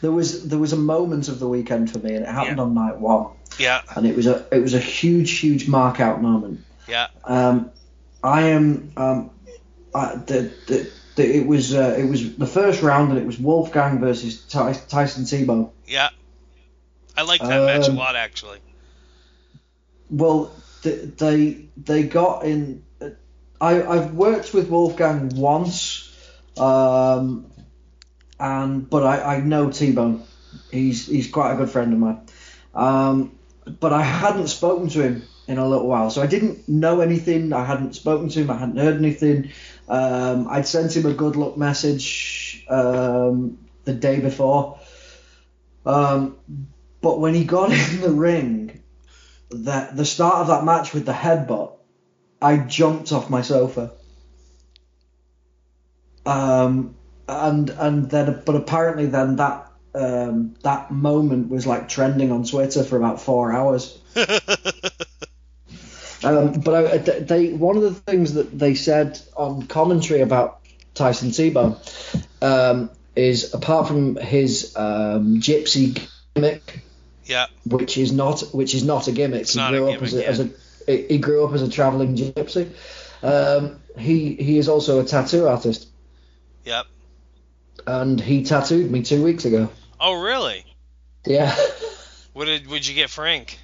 There was there was a moment of the weekend for me, and it happened Yeah. on night one, Yeah, and it was a it was a huge huge mark out moment. yeah, Um, I am um, I, the, the, the, it was uh, it was the first round, and it was Wolfgang versus Ty, Tyson T-Bone. yeah. I like that match a Um, lot, actually. Well, th- they they got in. I, I've worked with Wolfgang once, um, and but I, I know T Bone. He's he's quite a good friend of mine. Um, but I hadn't spoken to him in a little while, so I didn't know anything. I hadn't spoken to him. I hadn't heard anything. Um, I'd sent him a good luck message um, the day before. Um, but when he got [LAUGHS] in the ring, that the start of that match with the headbutt, I jumped off my sofa. Um, and and then but apparently then that um, that moment was like trending on Twitter for about four hours. [LAUGHS] um, but I, they one of the things that they said on commentary about Tyson T-Bone um, is apart from his um, gypsy gimmick, Yeah. which is not which is not a gimmick. It's he not a grew up as gimmick, a, as a he grew up as a traveling gypsy. Um, he he is also a tattoo artist, Yep. and he tattooed me two weeks ago. Oh, really? Yeah. What did would you get for ink?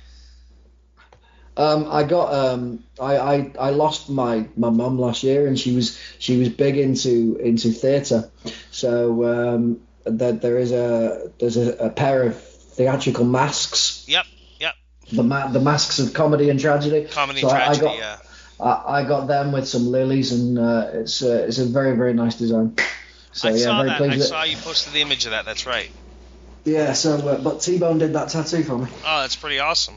Um, I got um, I, I, I lost my, my mum last year, and she was she was big into into theatre. So um, that there is a there's a, a pair of theatrical masks, Yep. Yep. the ma- the masks of comedy and tragedy. Comedy So I- I got- yeah. I, I got them with some lilies, and uh, it's uh, it's a very very nice design. So I yeah, saw that. I saw you posted the image of that. That's right. Yeah. So uh, but T Bone did that tattoo for me. Oh, that's pretty awesome.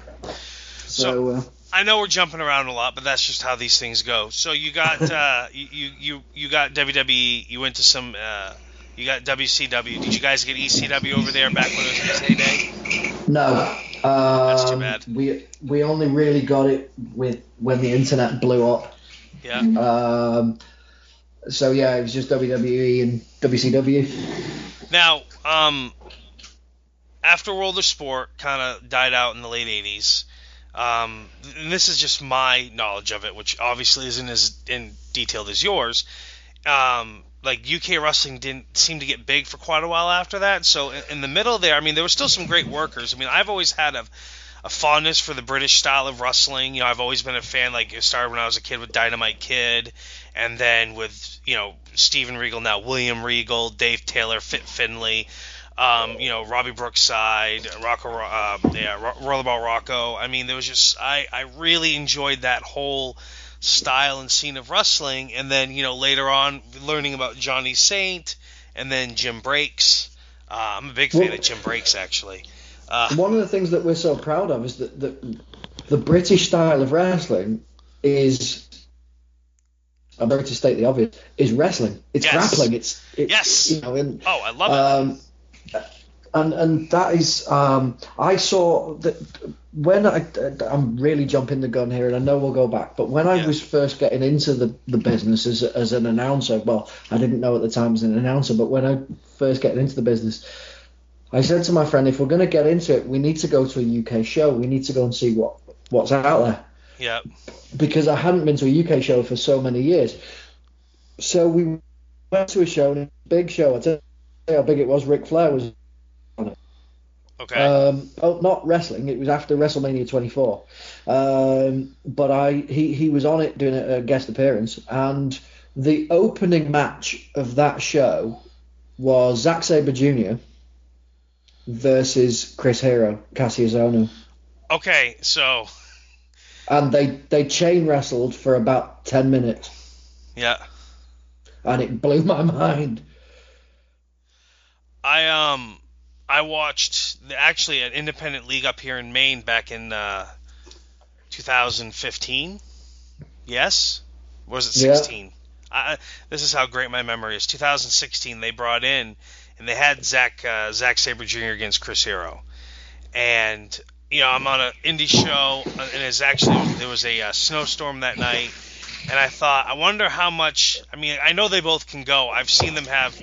So, uh, I know we're jumping around a lot, but that's just how these things go. So you got [LAUGHS] uh, you, you you you got WWE. You went to some. Uh, you got WCW. Did you guys get ECW over there back when it was in its heyday? No. Um, That's too bad. We we only really got it with when the internet blew up. Yeah. Um, so yeah, it was just WWE and WCW. Now, um, after World of Sport kind of died out in the late '80s, um, this is just my knowledge of it, which obviously isn't as in detailed as yours. Um, like UK wrestling didn't seem to get big for quite a while after that. So in, in the middle there, I mean, there were still some great workers. I mean, I've always had a a fondness for the British style of wrestling. You know, I've always been a fan. Like it started when I was a kid with Dynamite Kid, and then with you know Steven Regal, now William Regal, Dave Taylor, Fit Finlay, um, you know Robbie Brookside, Rocco, uh, yeah, Ro- Rollerball Rocco. I mean, there was just I I really enjoyed that whole style and scene of wrestling. And then you know later on learning about Johnny Saint, and then Jim Breaks. Uh, I'm a big fan Well- of Jim Breaks actually. Uh, One of the things that we're so proud of is that the, the British style of wrestling is. I'm going to state the obvious: is wrestling. It's Yes. grappling. It's it, Yes. You know, and oh, I love it. And and that is um, I saw that when I I'm really jumping the gun here, and I know we'll go back, but when I Yeah. was first getting into the, the business as as an announcer, well, I didn't know at the time as an announcer, but when I first getting into the business, I said to my friend, if we're going to get into it, we need to go to a UK show. We need to go and see what what's out there yeah. because I hadn't been to a UK show for so many years. So we went to a show, and a big show. I tell you how big it was. Ric Flair was Okay. um, oh, not wrestling. It was after WrestleMania 24. Um, but I he, he was on it doing a, a guest appearance, and the opening match of that show was Zack Sabre Jr. versus Chris Hero, Cassius Ohno, okay. So and they they chain wrestled for about 10 minutes, yeah. and it blew my [LAUGHS] mind. I um I watched actually an independent league up here in Maine back in uh, 2015. Yes, was it Yeah. 16? I, this is how great my memory is. 2016, they brought in and they had Zack uh, Zack Sabre Jr. against Chris Hero, and you know I'm on an indie show and it's actually there was a uh, snowstorm that night. And I thought, I wonder how much. I mean, I know they both can go. I've seen them have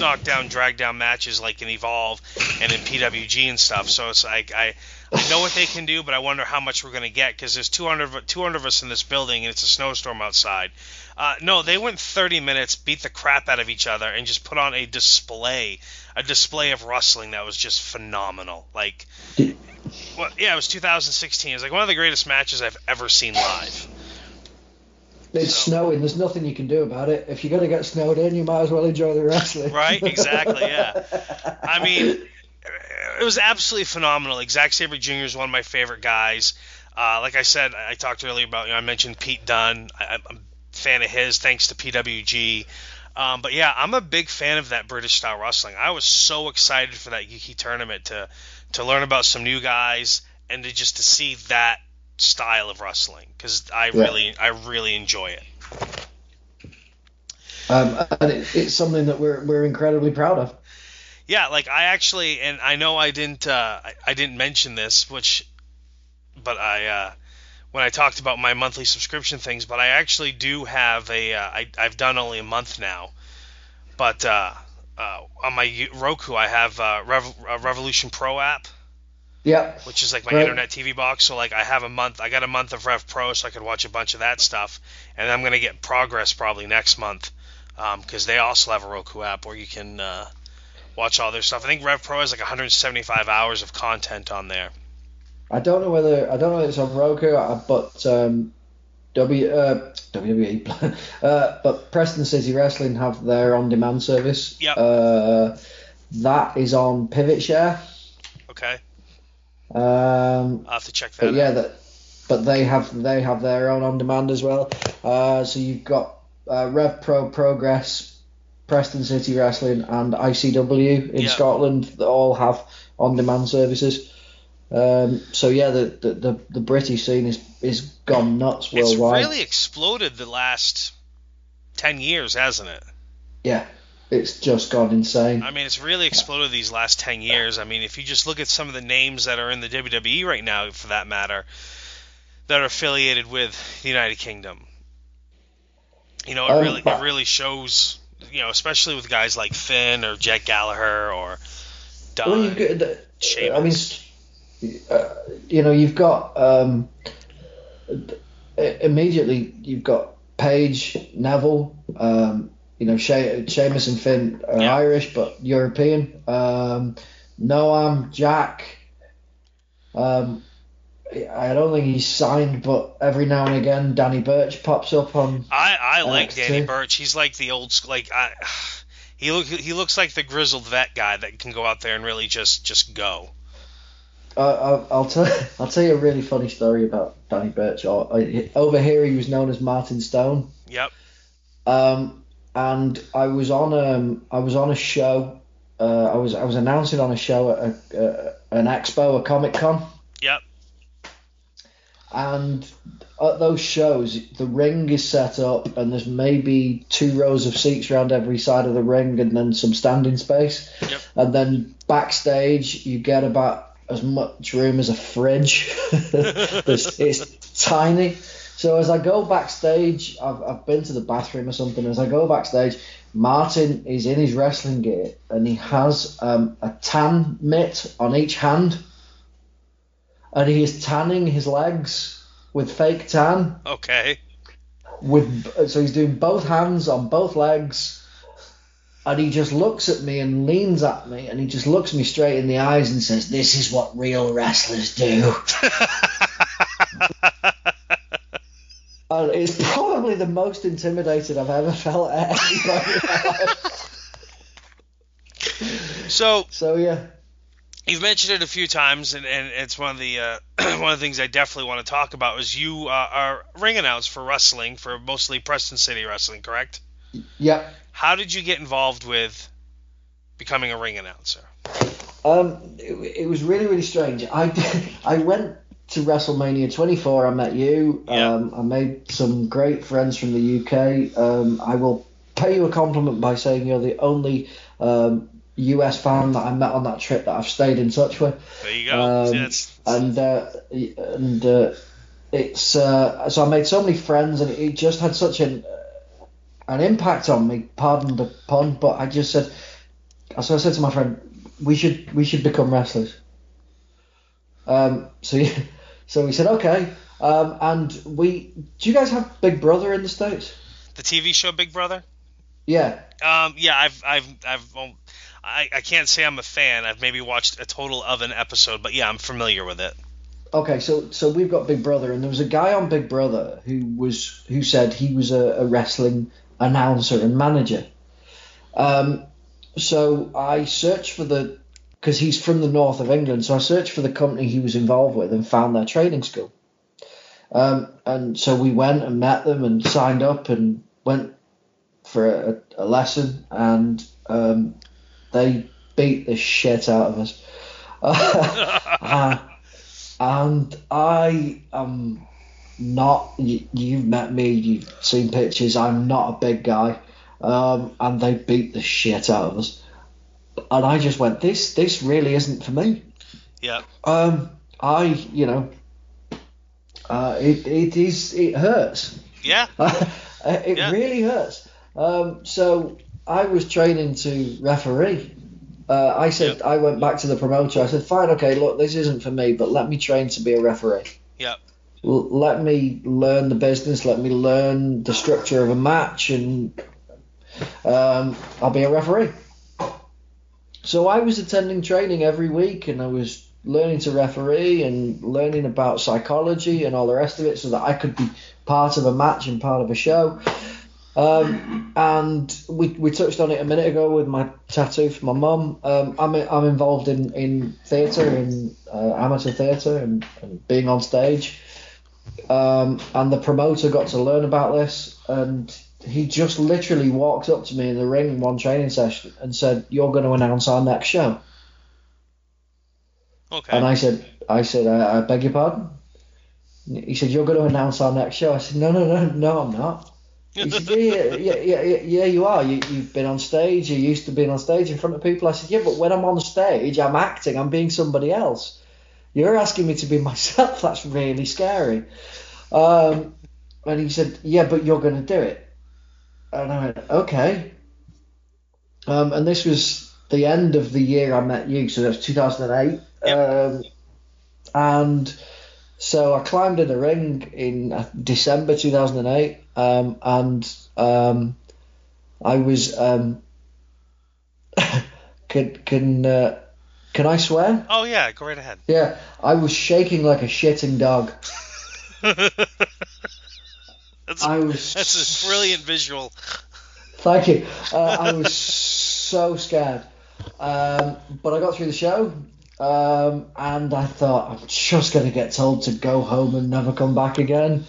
knockdown, drag down matches like in Evolve and in PWG and stuff. So it's like I, I know what they can do, but I wonder how much we're gonna get because there's 200 of- 200 of us in this building and it's a snowstorm outside. Uh, no, they went 30 minutes, beat the crap out of each other, and just put on a display, a display of wrestling that was just phenomenal. Like, well, yeah, it was 2016. It was like one of the greatest matches I've ever seen live. It's So- snowing. There's nothing you can do about it. If you're gonna get snowed in, you might as well enjoy the wrestling. [LAUGHS] Right, exactly, yeah. I [LAUGHS] mean, it was absolutely phenomenal. Like Zack Sabre Jr. is one of my favorite guys. Uh, like I said, I talked earlier about, you know, I mentioned Pete Dunne. I, I'm a fan of his, thanks to PWG. Um, but yeah, I'm a big fan of that British style wrestling. I was so excited for that UK tournament to to learn about some new guys and to just to see that style of wrestling because I Yeah. really I really enjoy it. Um, and it, it's something that we're we're incredibly proud of. Yeah, like I actually, and I know I didn't, uh, I, I didn't mention this, which, but I, uh, when I talked about my monthly subscription things, but I actually do have a, uh, I, I've done only a month now, but uh, uh, on my Roku I have uh, Rev- uh, Revolution Pro app, Yeah. which is like my Right. internet TV box. So like I have a month, I got a month of Rev Pro, so I could watch a bunch of that stuff, and I'm gonna get Progress probably next month, because they also have a Roku app where you can uh, watch all their stuff. I think Rev Pro has like 175 hours of content on there. I don't know whether I don't know if it's on Roku, uh, but um, W uh, WWE, [LAUGHS] uh, but Preston City Wrestling have their on-demand service. Yep. Uh, that is on Pivot Share. Okay, Um, I'll have to check that. but yeah, that but they have they have their own on-demand as well. Uh, so you've got uh, Rev Pro Progress, Preston City Wrestling, and ICW in Yeah. Scotland that all have on-demand services. Um, so yeah, the, the, the, the British scene is is gone nuts worldwide. it's really exploded the last 10 years, hasn't it? Yeah, it's just gone insane. I mean, it's really exploded these last 10 years. I mean, if you just look at some of the names that are in the WWE right now, for that matter, that are affiliated with the United Kingdom, you know, it Um, really it really shows, you know, especially with guys like Finn or Jack Gallagher or Don. Well, you've got, the- I mean, uh, you know, you've got um, immediately you've got Paige, Neville, um, you know, she- Sheamus and Finn are Yeah. Irish but European. Um, Noam, Jack. Um, I don't think he's signed, but every now and again, Danny Burch pops up on. I I like NXT. Danny Burch. He's like the old like I. [SIGHS] He look he looks like the grizzled vet guy that can go out there and really just just go. Uh, I'll, I'll tell [LAUGHS] I'll tell you a really funny story about Danny Burch. Uh, over here, he was known as Martin Stone. Yep. Um, and I was on um I was on a show. Uh, I was I was announcing on a show at a, uh, an expo, a Comic Con, Yep. and at those shows, the ring is set up, and there's maybe two rows of seats around every side of the ring, and then some standing space. Yep. And then backstage, you get about as much room as a fridge. [LAUGHS] it's, it's tiny. So as I go backstage, I've, I've been to the bathroom or something. As I go backstage, Martin is in his wrestling gear and he has um, a tan mitt on each hand, and he is tanning his legs with fake tan. Okay. With so he's doing both hands on both legs, and he just looks at me and leans at me, and he just looks me straight in the eyes and says, "This is what real wrestlers do." [LAUGHS] And it's probably the most intimidated I've ever felt at anybody. in my life. so so yeah, you've mentioned it a few times, and, and it's one of the uh, [CLEARS THROAT] one of the things I definitely want to talk about. Is you uh, are ring announcer for wrestling for mostly Preston City Wrestling, correct? yeah. How did you get involved with becoming a ring announcer? Um, it, it was really really strange. I [LAUGHS] I went to WrestleMania 24. I met you. Yeah. Um, I made some great friends from the UK. Um, I will pay you a compliment by saying you're the only um, US fan that I met on that trip that I've stayed in touch with. There you go. Um, and uh, and uh, it's uh, so I made so many friends, and it just had such an an impact on me. Pardon the pun, but I just said, so I said to my friend, we should we should become wrestlers. Um, so [LAUGHS] yeah, so we said okay, um, and we do you guys have Big Brother in the states? the TV show Big Brother. Yeah, Um, yeah, I've, I've, I've, um, I, I can't say I'm a fan. I've maybe watched a total of an episode, but yeah, I'm familiar with it. okay, so so we've got Big Brother, and there was a guy on Big Brother who was who said he was a, a wrestling announcer and manager. Um, so I searched for the because he's from the north of England, so I searched for the company he was involved with and found their training school. Um, and so we went and met them and signed up and went for a, a lesson, and um, they beat the shit out of us. [LAUGHS] uh, and I am not. You, you've met me. You've seen pictures. I'm not a big guy, um, and they beat the shit out of us. And I just went, this this really isn't for me. Yeah. Um, I you know, uh, it it is it hurts. Yeah. [LAUGHS] it Yeah. really hurts. Um, so I was training to referee. Uh, I said Yep. I went back to the promoter. I said, "Fine, okay, look, this isn't for me, but let me train to be a referee. Yeah. L- let me learn the business. Let me learn the structure of a match, and um, I'll be a referee." So I was attending training every week, and I was learning to referee and learning about psychology and all the rest of it, so that I could be part of a match and part of a show. Um, and we, we touched on it a minute ago with my tattoo for my mum. Um, I'm I'm involved in in theatre in uh, amateur theatre and, and being on stage. Um, and the promoter got to learn about this, and he just literally walked up to me in the ring in one training session and said, "You're going to announce our next show." Okay. And I said, I said, I, I beg your pardon. He said, "You're going to announce our next show." I said, "No, no, no, no, I'm not." He said, yeah, yeah, [LAUGHS] yeah, yeah, yeah, you are. You, you've been on stage. You're used to being on stage in front of people. I said, yeah, but when I'm on stage, I'm acting. I'm being somebody else. You're asking me to be [LAUGHS] myself. That's really scary. Um, and he said, yeah, but you're going to do it. And I went, okay. Um, and this was the end of the year I met you, so that's 2008. Um, and so I climbed in the ring in uh, December 2008, um, and um, I was um, [LAUGHS] can can uh, can I swear? oh yeah, go right ahead. Yeah, I was shaking like a shitting dog. [LAUGHS] that's I a, was [LAUGHS] that's a brilliant visual. Thank you. Uh, I [LAUGHS] was so scared, um, but I got through the show, um, and I thought I'm just going to get told to go home and never come back again.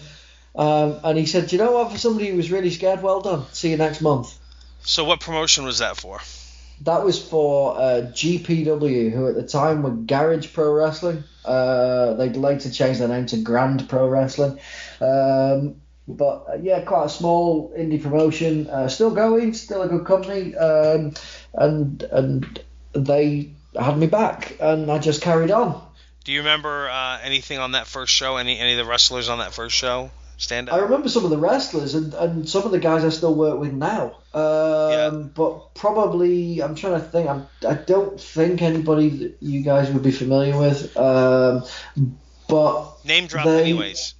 Um, and he said, you know what? For somebody who was really scared, well done. See you next month." So what promotion was that for? That was for uh, GPW, who at the time were Garage Pro Wrestling. Uh, they'd later changed their name to Grand Pro Wrestling. Um, but uh, yeah, quite a small indie promotion. Uh, still going, still a good company. Um, and and they had me back, and I just carried on. Do you remember uh, anything on that first show? Any any of the wrestlers on that first show stand up. I remember some of the wrestlers and, and some of the guys I still work with now. Um, Yeah. But probably, I'm trying to think. I'm, I don't think anybody that you guys would be familiar with. Um, but Name drop, they- anyways.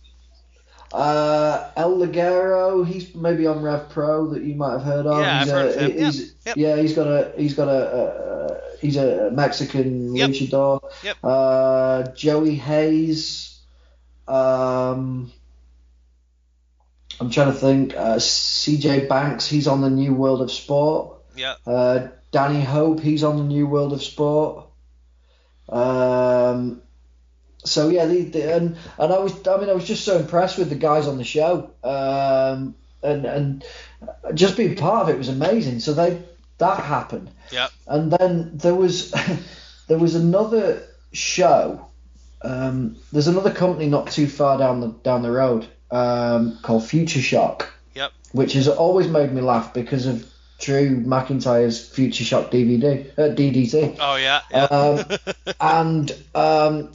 Uh, El Ligero, he's maybe on Rev Pro that you might have heard of. Yeah, he's I've a, heard of him. He's, yep. Yeah, he's got a he's got a, uh he's a Mexican Yep. luchador. Yep. Uh, Joey Hayes. Um, I'm trying to think. Uh, CJ Banks, he's on the New World of Sport. Yeah. Uh, Danny Hope, he's on the New World of Sport. Um, so yeah, the, the, and and I was I mean I was just so impressed with the guys on the show, um, and and just being part of it was amazing. So they that happened, Yeah. and then there was [LAUGHS] there was another show. Um, there's another company not too far down the down the road um, called Future Shock Yep. which has always made me laugh because of Drew McIntyre's Future Shock DVD, uh, DDT, Oh yeah. yeah. um, [LAUGHS] and um,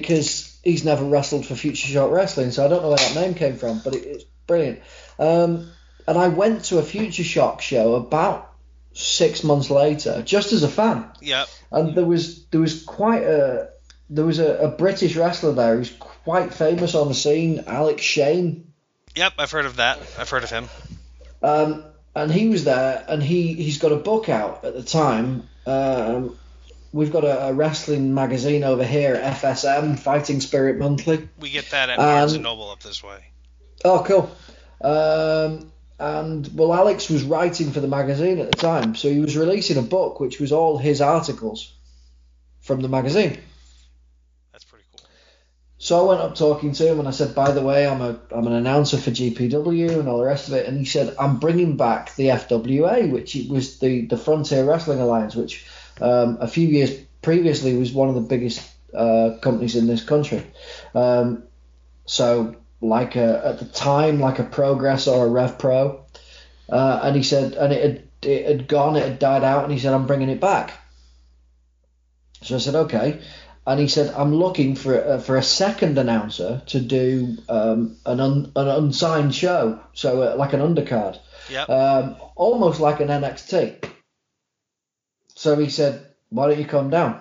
because he's never wrestled for Future Shock Wrestling, so I don't know where that name came from, but it, it's brilliant. Um, and I went to a Future Shock show about six months later, just as a fan, yep. and there was there was quite a there was a, a British wrestler there who's quite famous on the scene, Alex Shane. Yep. I've heard of that. I've heard of him. Um, and he was there, and he he's got a book out at the time um, we've got a, a wrestling magazine over here, FSM, Fighting Spirit Monthly. We get that at Barnes Um, and Noble up this way. Oh, cool. Um, and well, Alex was writing for the magazine at the time, so he was releasing a book which was all his articles from the magazine. That's pretty cool. So I went up talking to him and I said, by the way, I'm a I'm an announcer for GPW and all the rest of it. And he said, I'm bringing back the FWA, which it was the the Frontier Wrestling Alliance, which um, a few years previously was one of the biggest uh, companies in this country. Um, so like a, at the time, like a Progress or a Rev Pro. Uh, and he said, and it had, it had gone, it had died out, and he said, I'm bringing it back. So I said, okay. And he said, I'm looking for a, for a second announcer to do um, an, un, an unsigned show, so uh, like an undercard, Yep. um, almost like an NXT. So he said, why don't you come down?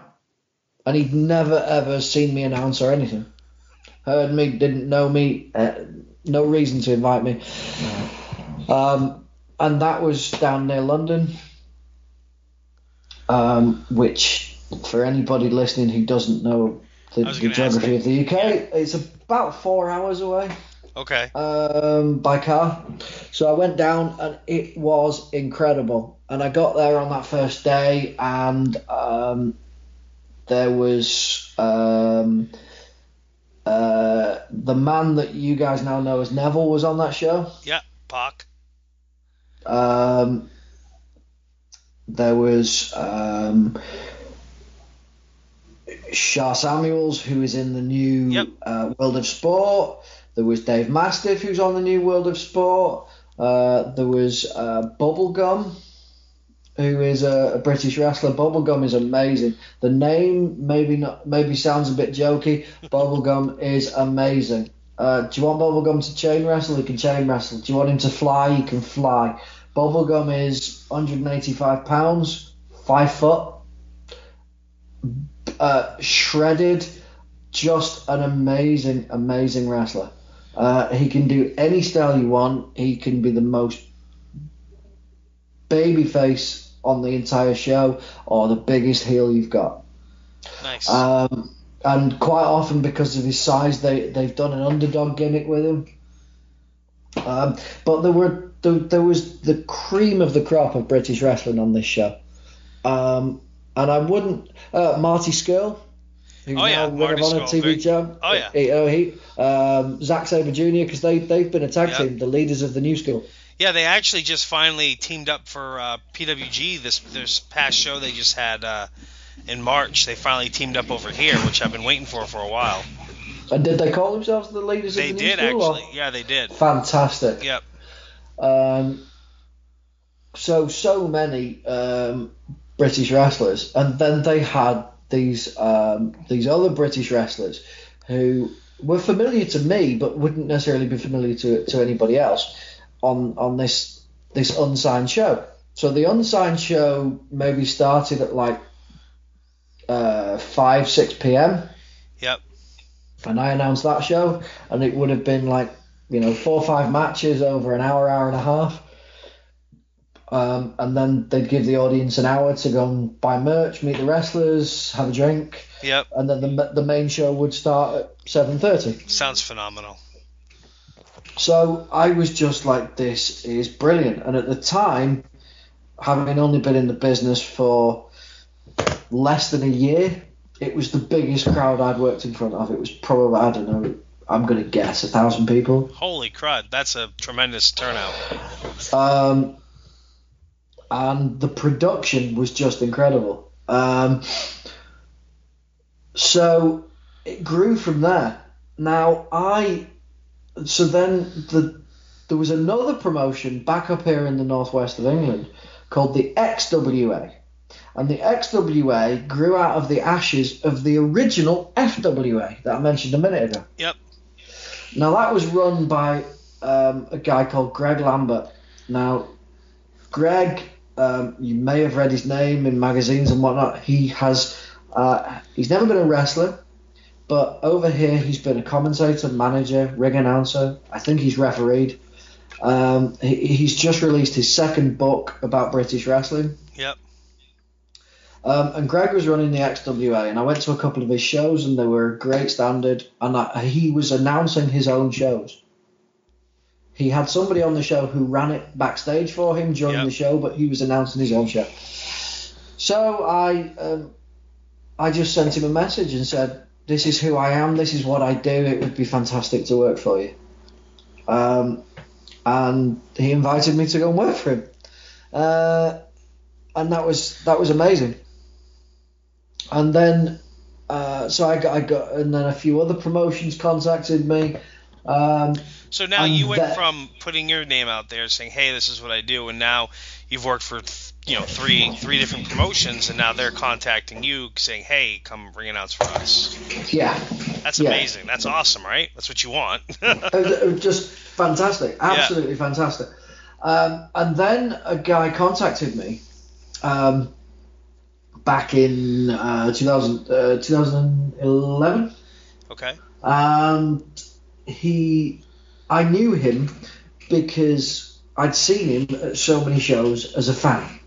And he'd never ever seen me announce or anything. Heard me, didn't know me, uh, no reason to invite me. Um, and that was down near London, um, which for anybody listening who doesn't know the, the geography of the UK, it's about four hours away okay. um, by car. So I went down and it was incredible. And I got there on that first day and um, there was um, uh, the man that you guys now know as Neville was on that show. Yeah. PAC. Um, there was um, Sha Samuels, who is in the new Yep. uh, World of Sport. There was Dave Mastiff, who's on the new World of Sport. Uh, there was uh, Bubblegum, who is a, a British wrestler. Bubblegum is amazing. The name maybe not maybe sounds a bit jokey. [LAUGHS] Bubblegum is amazing. Uh, do you want Bubblegum to chain wrestle? He can chain wrestle. Do you want him to fly? He can fly. Bubblegum is 185 pounds, five foot, uh, shredded, just an amazing, amazing wrestler. Uh, he can do any style you want. He can be the most babyface on the entire show or the biggest heel you've got. Nice. Um, and quite often, because of his size, they they've done an underdog gimmick with him. Um, but there were there, there was the cream of the crop of British wrestling on this show. Um, and I wouldn't uh, Marty Skrull, who's Oh, yeah, now Ring of Honor TV champ. oh, yeah. He, oh, he, um, Zack Sabre Jr. because they they've been a tag Yeah. team, the leaders of the new school. yeah, they actually just finally teamed up for uh, PWG this this past show they just had uh, in March. They finally teamed up over here, which I've been waiting for for a while. And did they call themselves the leaders They of the new school? They did school? or- actually. Yeah, they did. Fantastic. Yep. Um, so so many um, British wrestlers, and then they had these um, these other British wrestlers who were familiar to me, but wouldn't necessarily be familiar to to anybody else on on this this unsigned show. So the unsigned show maybe started at like uh, five six p.m. Yep. and I announced that show, and it would have been like you know four or five matches over an hour, hour and a half, um, and then they'd give the audience an hour to go and buy merch, meet the wrestlers, have a drink, Yep. and then the the main show would start at seven thirty. Sounds phenomenal. So I was just like, this is brilliant. And at the time, having only been in the business for less than a year, it was the biggest crowd I'd worked in front of. It was probably, I don't know, I'm going to guess a thousand people. Holy crud, that's a tremendous turnout. Um, and the production was just incredible. Um, so it grew from there. Now I, so then the there was another promotion back up here in the northwest of England called the XWA, and the XWA grew out of the ashes of the original FWA that I mentioned a minute ago. Yep. Now that was run by um, a guy called Greg Lambert. Now, Greg, um, you may have read his name in magazines and whatnot. He has, uh, he's never been a wrestler, but over here he's been a commentator, manager, ring announcer. I think he's refereed. Um, he, he's just released his second book about British wrestling. Yep. Um, and Greg was running the XWA, and I went to a couple of his shows, and they were a great standard. And I, he was announcing his own shows. He had somebody on the show who ran it backstage for him during Yep. the show, but he was announcing his own show. So I, um, I just sent him a message and said, "This is who I am. This is what I do. It would be fantastic to work for you." Um, and he invited me to go and work for him, uh, and that was that was amazing. And then, uh, so I got, I got, and then a few other promotions contacted me. Um, So now And you went that- from putting your name out there saying, "Hey, this is what I do," and now you've worked for you know three three different promotions, and now they're contacting you saying, "Hey, come ring announce for us." yeah, That's Yeah. amazing. That's awesome, right? That's what you want. [LAUGHS] it was, it was just fantastic, absolutely fantastic. Um, and then a guy contacted me um, back in uh, 2000, uh, 2011. okay. and he I knew him because I'd seen him at so many shows as a fan.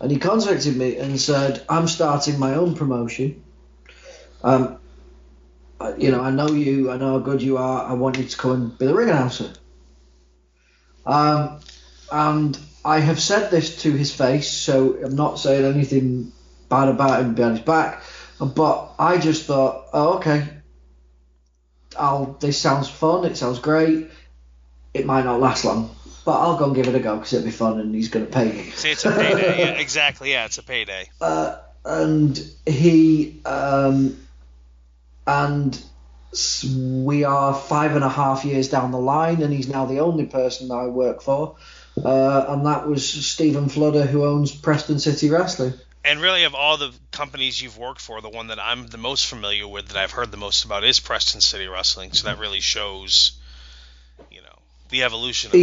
And he contacted me and said, I'm starting my own promotion. Um, you know, I know you, I know how good you are, I want you to come and be the ring announcer. Um, and I have said this to his face, so I'm not saying anything bad about him behind his back. But I just thought, oh, okay, I'll. This sounds fun. It sounds great. It might not last long, but I'll go and give it a go because it'll be fun, and he's going to pay me. See, it's a payday. [LAUGHS] yeah, exactly. Yeah, it's a payday. Uh, and he um, and we are five and a half years down the line, and he's now the only person that I work for, uh, and that was Stephen Fludder, who owns Preston City Wrestling. And really, of all the companies you've worked for, the one that I'm the most familiar with, that I've heard the most about, is Preston City Wrestling. So that really shows, you know, the evolution of,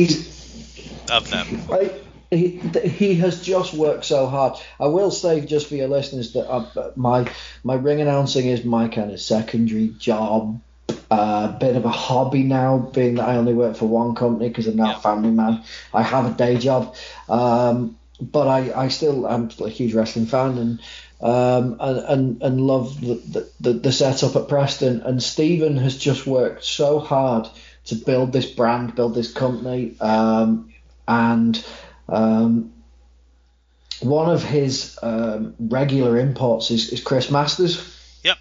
of them. I, he, he has just worked so hard. I will say, just for your listeners, that uh, my my ring announcing is my kind of secondary job, a uh, bit of a hobby now, being that I only work for one company because I'm now Yeah. a family man. I have a day job, um, but I, I still am a huge wrestling fan and. Um, and, and and love the, the, the setup at Preston and Stephen has just worked so hard to build this brand, build this company, um, and um, one of his um, regular imports is, is Chris Masters. Yep.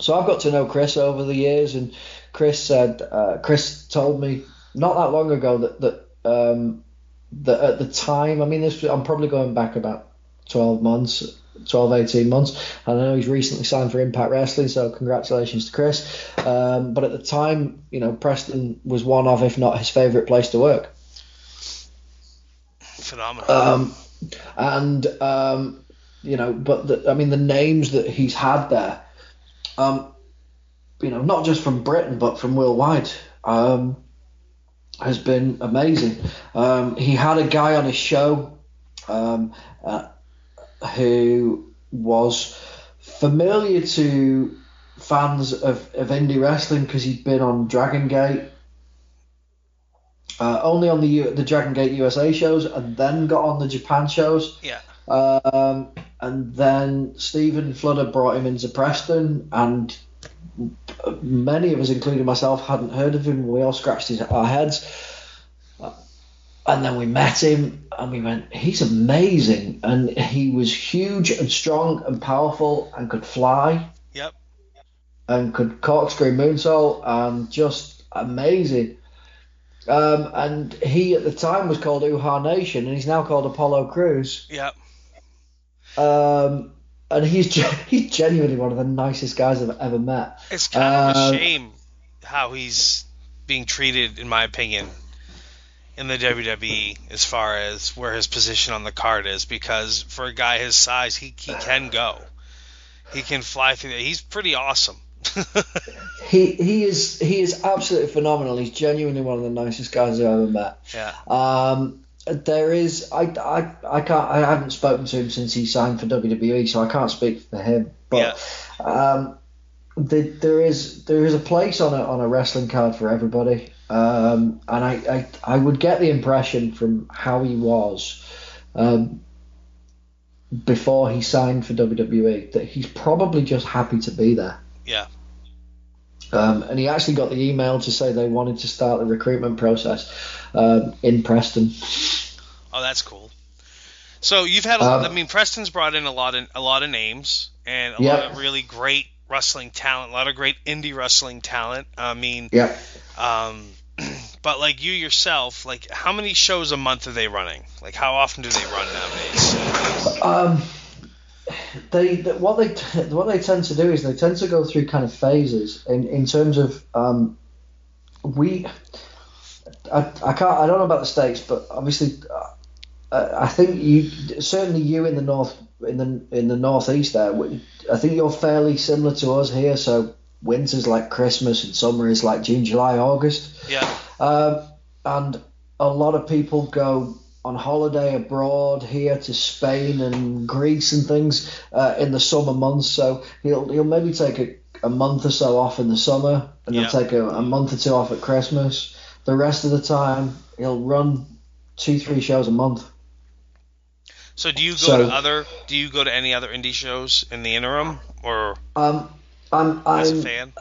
So I've got to know Chris over the years, and Chris said, uh, Chris told me not that long ago that that um, that at the time, I mean, this I'm probably going back about 12 months, 12, 18 months. And I know he's recently signed for Impact Wrestling, so congratulations to Chris. Um, but at the time, you know, Preston was one of, if not his favourite place to work. Phenomenal. Um, and um, you know, but the, I mean, the names that he's had there, um, you know, not just from Britain but from worldwide, um, has been amazing. Um, he had a guy on his show um, uh, who was familiar to fans of, of indie wrestling because he'd been on Dragon Gate. Uh, only on the U- the Dragon Gate USA shows, and then got on the Japan shows. yeah. Um, and then Stephen Fludder brought him into Preston, and many of us, including myself, hadn't heard of him. We all scratched his, our heads. And then we met him, and we went, he's amazing. And he was huge and strong and powerful and could fly Yep. and could corkscrew moonsault and just amazing. Um, and he at the time was called Uhaa Nation, and he's now called Apollo Crews. Yep. Um, and he's [LAUGHS] he's genuinely one of the nicest guys I've ever met. It's kind of a shame how he's being treated, in my opinion, in the WWE as far as where his position on the card is, because for a guy his size, he, he can go. He can fly through. He's pretty awesome. [LAUGHS] He he is he is absolutely phenomenal. He's genuinely one of the nicest guys I've ever met. yeah. Um, there is I, I, I can't I haven't spoken to him since he signed for WWE, so I can't speak for him. But um, the, there is there is a place on a on a wrestling card for everybody. Um, and I, I I would get the impression from how he was um, before he signed for WWE that he's probably just happy to be there. Yeah. Um, and he actually got the email to say they wanted to start the recruitment process um, in Preston. Oh, that's cool. So you've had, a, Um, I mean, Preston's brought in a lot of a lot of names and a lot of really great wrestling talent, a lot of great indie wrestling talent. I mean, Yeah. um, [CLEARS THROAT] but like you yourself, like how many shows a month are they running? Like how often do they run nowadays? Um, they what they [LAUGHS] what they tend to do is they tend to go through kind of phases in in terms of um, we. I, I can't I don't know about the states, but obviously, uh, I think you certainly you in the north in the in the northeast there. I think you're fairly similar to us here. So winter's like Christmas and summer is like June, July, August. Yeah. Um, and a lot of people go on holiday abroad here to Spain and Greece and things uh, in the summer months. So he'll he'll maybe take a, a month or so off in the summer, and Yeah. he'll take a, a month or two off at Christmas. The rest of the time, he'll run two three shows a month. So do you go So- to other? Do you go to any other indie shows in the interim, or Um, I'm as a I'm fan?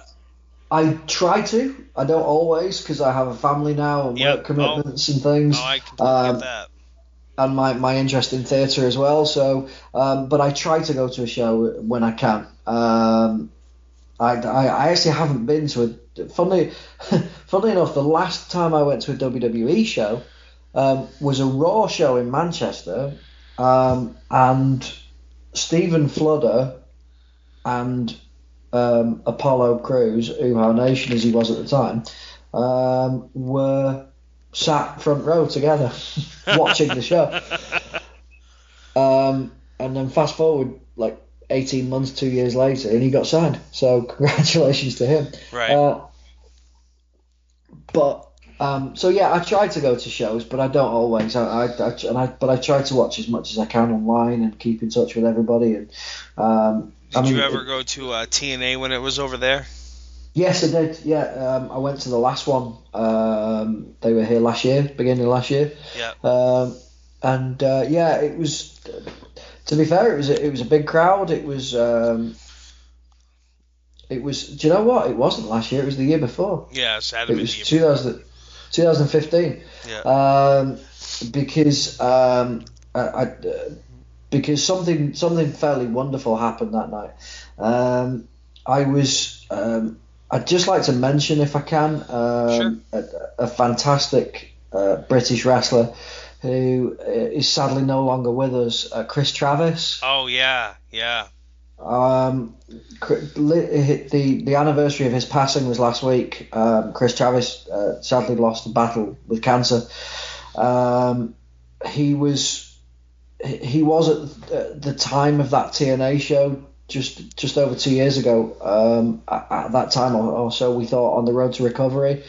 I try to. I don't always because I have a family now and Yep. work commitments and things. Oh, I completely Um, get that. And my, my interest in theatre as well. So, um, but I try to go to a show when I can. Um, I, I, I actually haven't been to a. Funny, [LAUGHS] funny enough, the last time I went to a WWE show um, was a Raw show in Manchester, um, and Stephen Fludder and um, Apollo Crews, Uhaa Nation as he was at the time, um, were sat front row together [LAUGHS] watching the show. Um, and then fast forward like 18 months, two years later, and he got signed. So [LAUGHS] congratulations to him. Right. Uh, but um, so yeah, I try to go to shows, but I don't always. I, I, I and I but I try to watch as much as I can online and keep in touch with everybody. And um, Did I mean, you ever it- go to uh, TNA when it was over there? Yes, I did. Yeah, um, I went to the last one. Um, they were here last year, beginning of last year. Yeah. Um, and uh, yeah, it was. To be fair, it was a, it was a big crowd. It was. Um, it was. Do you know what? It wasn't last year. It was the year before. Yeah, It was the- 2000, 2015. Yeah. Um, because um, I, I, because something something fairly wonderful happened that night. Um, I was. Um, I'd just like to mention, if I can, um, a, a fantastic uh, British wrestler who uh, sadly no longer with us, uh, Chris Travis. Oh yeah, yeah. Um, the the anniversary of his passing was last week. Um, Chris Travis uh, sadly lost the battle with cancer. Um, he was he- was at the time of that TNA show just just over two years ago. Um, at, at that time or, or so, we thought on the road to recovery.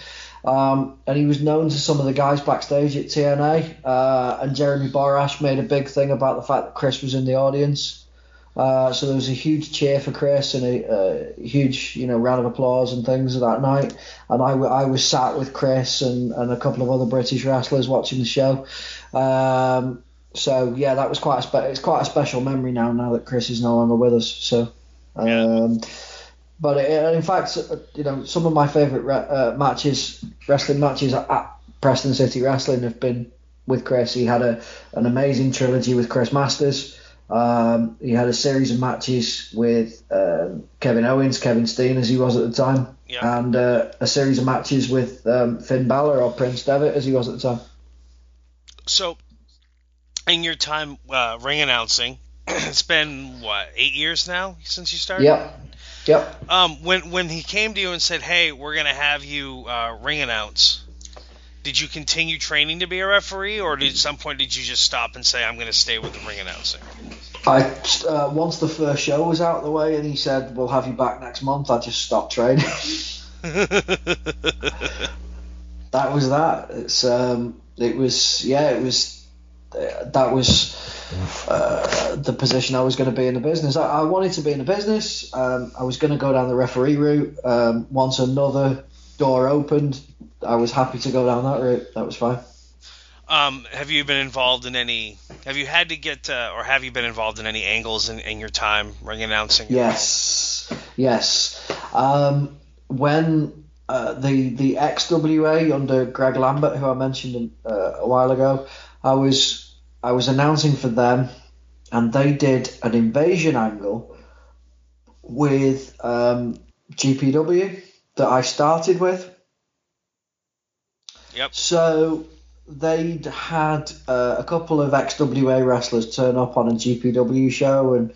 Um, and he was known to some of the guys backstage at TNA. Uh, and Jeremy Borash made a big thing about the fact that Chris was in the audience. Uh, so there was a huge cheer for Chris and a, a huge, you know, round of applause and things that night. And I, I was sat with Chris and, and a couple of other British wrestlers watching the show. Um, so yeah, that was quite a spe- it's quite a special memory now. Now that Chris is no longer with us. So, um, but it, in fact, you know, some of my favourite re- uh, matches, wrestling matches at, at Preston City Wrestling have been with Chris. He had a an amazing trilogy with Chris Masters. Um, he had a series of matches with um, Kevin Owens, Kevin Steen, as he was at the time, Yeah. and uh, a series of matches with um, Finn Balor or Prince Devitt, as he was at the time. So, in your time uh, ring announcing, [CLEARS THROAT] it's been what eight years now since you started. Yep, yep. Um, when when he came to you and said, "Hey, we're gonna have you uh, ring announce," did you continue training to be a referee, or did at some point did you just stop and say, "I'm gonna stay with the ring announcing"? I uh, once the first show was out of the way, and he said, "We'll have you back next month." I just stopped training. [LAUGHS] [LAUGHS] that was that. It's um, it was yeah, it was that was uh, the position I was going to be in the business. I, I wanted to be in the business. Um, I was going to go down the referee route. Um, once another door opened, I was happy to go down that route. That was fine. Um, have you been involved in any? Have you had to get, uh, or have you been involved in any angles in, in your time ring announcing? Yes, yes. Um, when uh, the the XWA under Greg Lambert, who I mentioned uh, a while ago, I was I was announcing for them, and they did an invasion angle with um, GPW that I started with. Yep. So they'd had uh, a couple of XWA wrestlers turn up on a GPW show and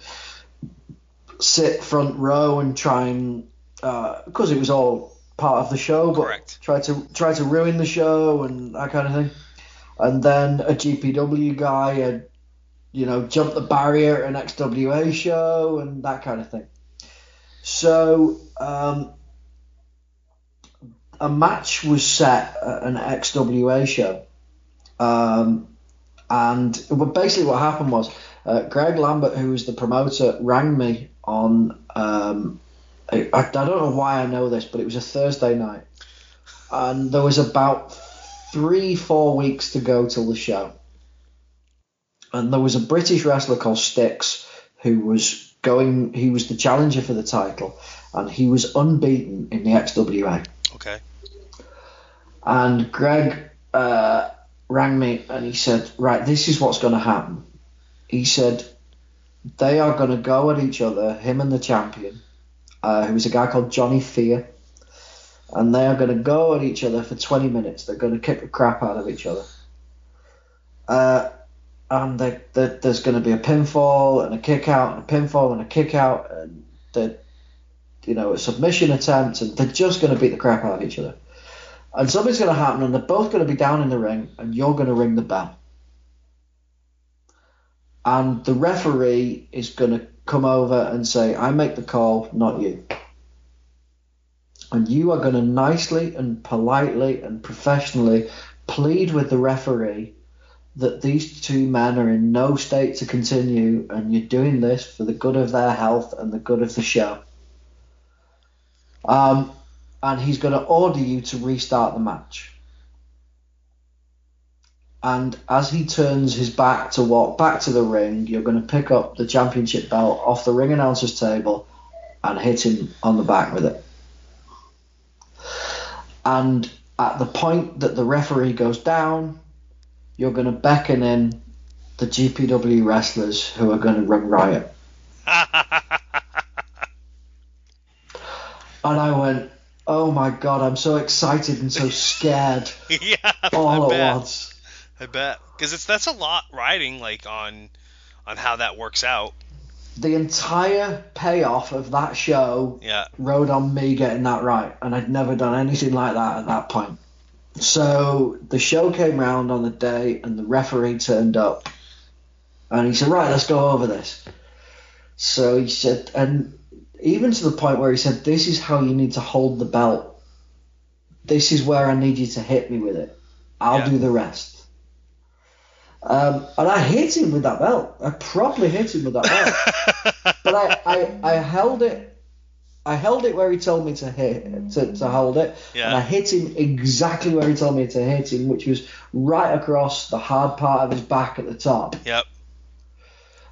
sit front row and try and because uh, it was all part of the show, but Correct. try to try to ruin the show and that kind of thing. And then a GPW guy had, you know, jumped the barrier at an XWA show and that kind of thing. So um, a match was set at an XWA show. Um, and basically what happened was uh, Greg Lambert, who was the promoter, rang me on. Um, I, I don't know why I know this, but it was a Thursday night, and there was about three, four weeks to go till the show, and there was a British wrestler called Styx who was going. He was the challenger for the title, and he was unbeaten in the XWA. Okay. And Greg uh, rang me and he said, Right, this is what's going to happen. He said, They are going to go at each other, him and the champion, uh, who was a guy called Johnny Fear. And they are going to go at each other for 20 minutes. They're going to kick the crap out of each other. Uh, and they, they, there's going to be a pinfall and a kick out and a pinfall and a kick out and you know a submission attempt and they're just going to beat the crap out of each other and something's going to happen, and they're both going to be down in the ring, and you're going to ring the bell. And the referee is going to come over and say, I make the call, not you. And you are going to nicely and politely and professionally plead with the referee that these two men are in no state to continue, and you're doing this for the good of their health and the good of the show. Um, and he's going to order you to restart the match. And as he turns his back to walk back to the ring, you're going to pick up the championship belt off the ring announcer's table and hit him on the back with it. And at the point that the referee goes down, you're going to beckon in the GPW wrestlers who are going to run riot. [LAUGHS] and I went, oh my god, I'm so excited and so scared [LAUGHS] yeah. all I at bet. once. I bet because it's that's a lot riding like on on how that works out. The entire payoff of that show Yeah. rode on me getting that right, and I'd never done anything like that at that point. So the show came round on the day, and the referee turned up, and he said, "Right, let's go over this." So he said, and even to the point where he said, "This is how you need to hold the belt. This is where I need you to hit me with it. I'll Yeah. do the rest." Um, and I hit him with that belt. I properly hit him with that belt. [LAUGHS] but I, I, I held it. I held it where he told me to hit to, to hold it, Yeah. and I hit him exactly where he told me to hit him, which was right across the hard part of his back at the top. Yep.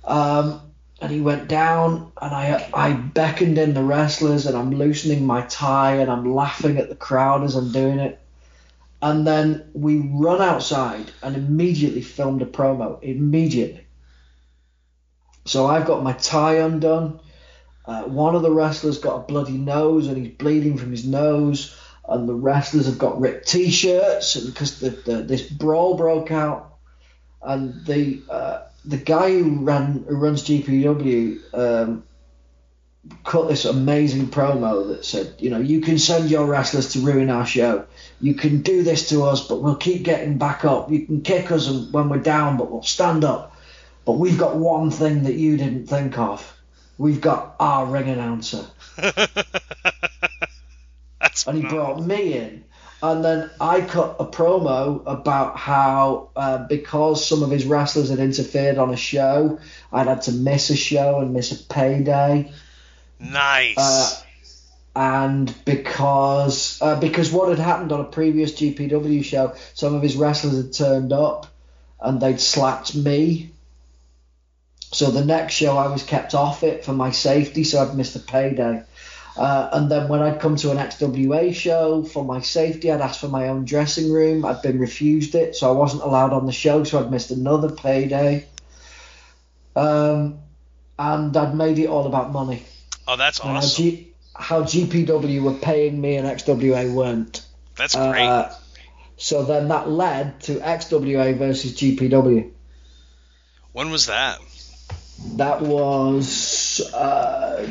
Um, and he went down, and I I beckoned in the wrestlers, and I'm loosening my tie, and I'm laughing at the crowd as I'm doing it. And then we run outside and immediately filmed a promo. Immediately. So I've got my tie undone. Uh, one of the wrestlers got a bloody nose and he's bleeding from his nose. And the wrestlers have got ripped t-shirts because the, the, this brawl broke out. And the uh, the guy who ran who runs GPW um, cut this amazing promo that said, you know, you can send your wrestlers to ruin our show. You can do this to us, but we'll keep getting back up. You can kick us when we're down, but we'll stand up. But we've got one thing that you didn't think of. We've got our ring announcer. [LAUGHS] That's And he brought me in. And then I cut a promo about how, uh, because some of his wrestlers had interfered on a show, I'd had to miss a show and miss a payday. nice. Uh, and because uh, because what had happened on a previous GPW show, some of his wrestlers had turned up and they'd slapped me. So the next show I was kept off it for my safety, so I'd missed a payday. Uh, and then when I'd come to an XWA show for my safety, I'd asked for my own dressing room. I'd been refused it, so I wasn't allowed on the show, so I'd missed another payday. Um, and I'd made it all about money. Oh, that's awesome. How GPW were paying me and XWA weren't. That's great. Uh, so then that led to XWA versus GPW. when was that? That was uh,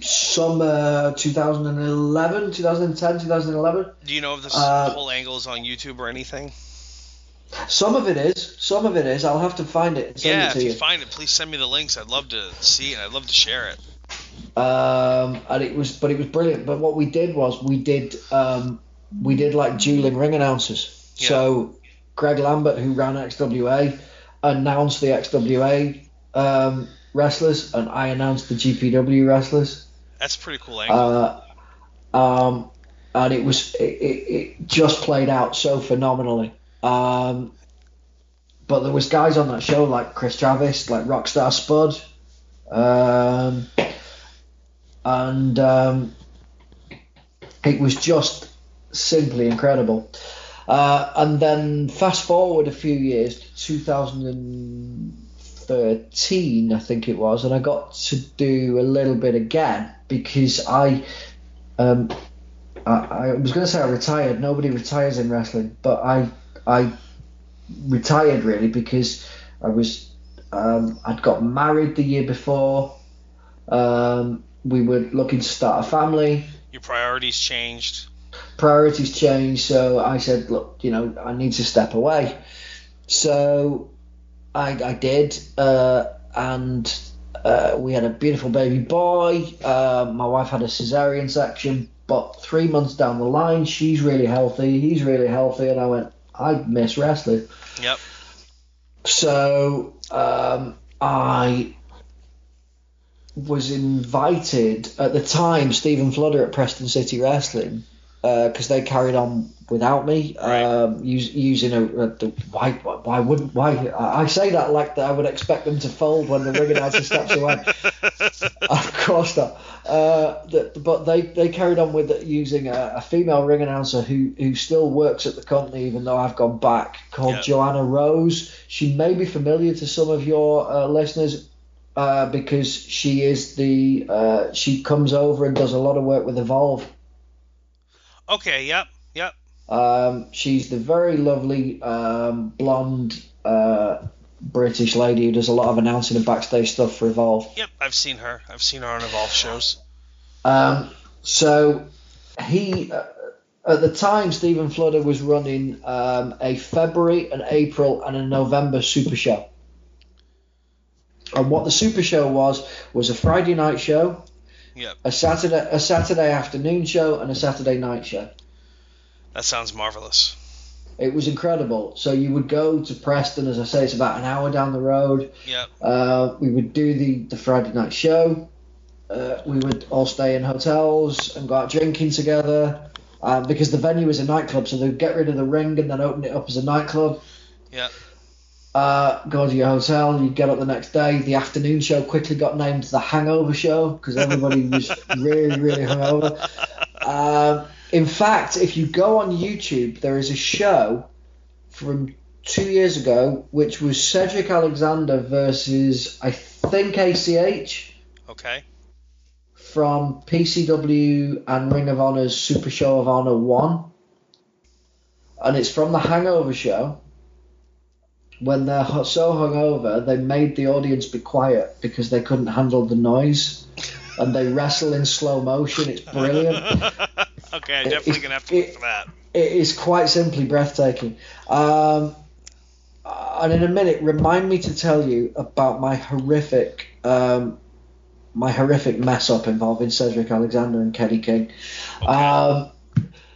summer 2011, 2010, 2011. Do you know if this Uh, whole angle is on YouTube or anything? Some of it is. Some of it is. I'll have to find it and send Yeah, it if you you. find it, please send me the links. I'd love to see it. I'd love to share it. Um, and it was, but it was brilliant. But what we did was we did, um, we did like dueling ring announcers. Yeah. So Greg Lambert, who ran XWA, announced the XWA um, wrestlers, and I announced the GPW wrestlers. That's pretty cool angle. Uh, um, and it was it, it, it just played out so phenomenally. Um, but there was guys on that show like Chris Travis, like Rockstar Spud, um, and um, it was just simply incredible. Uh, and then fast forward a few years, 2013, I think it was, and I got to do a little bit again because I, um, I, I was going to say I retired. Nobody retires in wrestling, but I, I retired really because I was, um, I'd got married the year before. Um, we were looking to start a family Your priorities changed. priorities changed, so I said, look, you know, I need to step away. So I, I did, uh, and uh, we had a beautiful baby boy. Uh, my wife had a cesarean section, but three months down the line, she's really healthy, he's really healthy, and I went, I miss wrestling. Yep. So um, I was invited at the time. Stephen Fludder at Preston City Wrestling because they carried on without me, Right. um, us, using a, a the, why why wouldn't why I say that like that I would expect them to fold when the ring announcer steps away. [LAUGHS] Of course not. Uh, the, but they, they carried on with it using a, a female ring announcer who, who still works at the company, even though I've gone back, called Yeah. Joanna Rose. She may be familiar to some of your uh, listeners uh, because she is the uh, she comes over and does a lot of work with Evolve. Okay. Yep. Yep. Um, she's the very lovely um, blonde uh, British lady who does a lot of announcing and backstage stuff for Evolve. Yep. I've seen her. I've seen her on Evolve shows. Um, so he, uh, at the time, Stephen Fludder was running um, a February, an April, and a November Super Show. And what the Super Show was was a Friday night show, Yep. a Saturday a Saturday afternoon show, and a Saturday night show. That sounds marvelous. It was incredible. So you would go to Preston, as I say, it's about an hour down the road. Yep. Uh, we would do the, the Friday night show. Uh, we would all stay in hotels and go out drinking together um, because the venue is a nightclub. So they'd get rid of the ring and then open it up as a nightclub. Yep. Uh, go to your hotel. You get up the next day. The afternoon show quickly got named the Hangover Show because everybody was [LAUGHS] really, really hungover. Um, in fact, if you go on YouTube, there is a show from two years ago which was Cedric Alexander versus I think ACH Okay. from PCW and Ring of Honor's Super Show of Honor 1. And it's from the Hangover show. When they're so hungover, they made the audience be quiet because they couldn't handle the noise. And they wrestle in slow motion. It's brilliant. [LAUGHS] okay, I'm definitely gonna have to look for that. It is quite simply breathtaking. Um, and in a minute, remind me to tell you about my horrific, um, my horrific mess up involving Cedric Alexander and Kenny King. Um,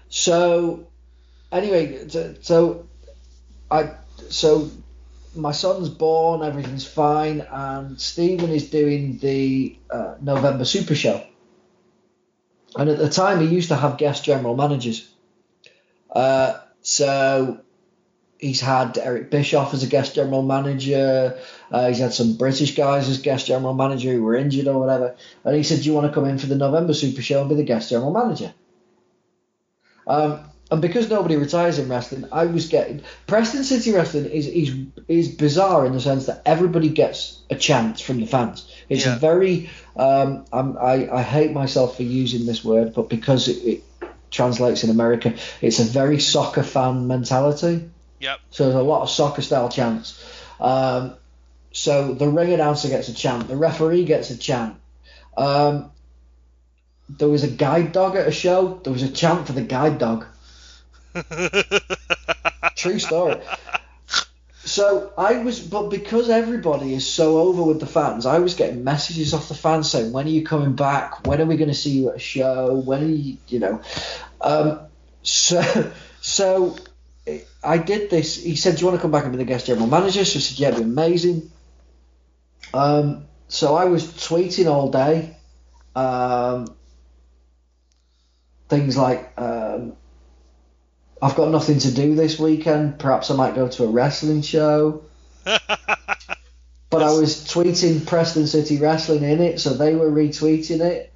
so, anyway, so, so I, so my son's born, everything's fine, and Stephen is doing the uh, November Super Show. And at the time, he used to have guest general managers. Uh, so he's had Eric Bischoff as a guest general manager. Uh, he's had some British guys as guest general manager who were injured or whatever. And he said, "Do you want to come in for the November Super Show and be the guest general manager?" Um, and because nobody retires in wrestling, I was getting Preston City Wrestling is is is bizarre in the sense that everybody gets a chance from the fans. It's Yeah. a very um, I'm, I I hate myself for using this word, but because it, it translates in America, it's a very soccer fan mentality. Yep. So there's a lot of soccer style chants. Um, so the ring announcer gets a chant, the referee gets a chant. Um, there was a guide dog at a show. There was a chant for the guide dog. [LAUGHS] True story. So I was, but because everybody is so over with the fans, I was getting messages off the fans saying, "When are you coming back? When are we going to see you at a show? When are you, you know?" Um, so, [LAUGHS] so I did this. He said, "Do you want to come back and be the guest general manager?" So I said, "Yeah, it'd be amazing." Um, so I was tweeting all day. Um, things like, um, "I've got nothing to do this weekend. Perhaps I might go to a wrestling show." [LAUGHS] But I was tweeting Preston City Wrestling in it, so they were retweeting it.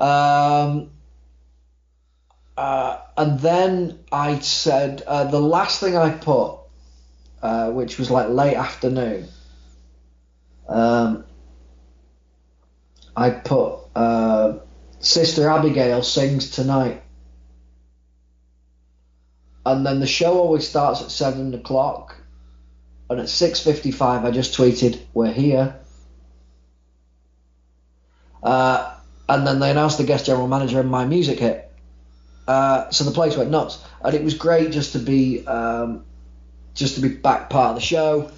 Um, uh, and then I said uh, the last thing I put, uh, which was like late afternoon. Um, I put uh, Sister Abigail sings tonight, and then the show always starts at seven o'clock, and at six fifty-five I just tweeted we're here. Uh, and then they announced the guest general manager and my music hit. Uh, so the place went nuts, and it was great just to be um, just to be back part of the show.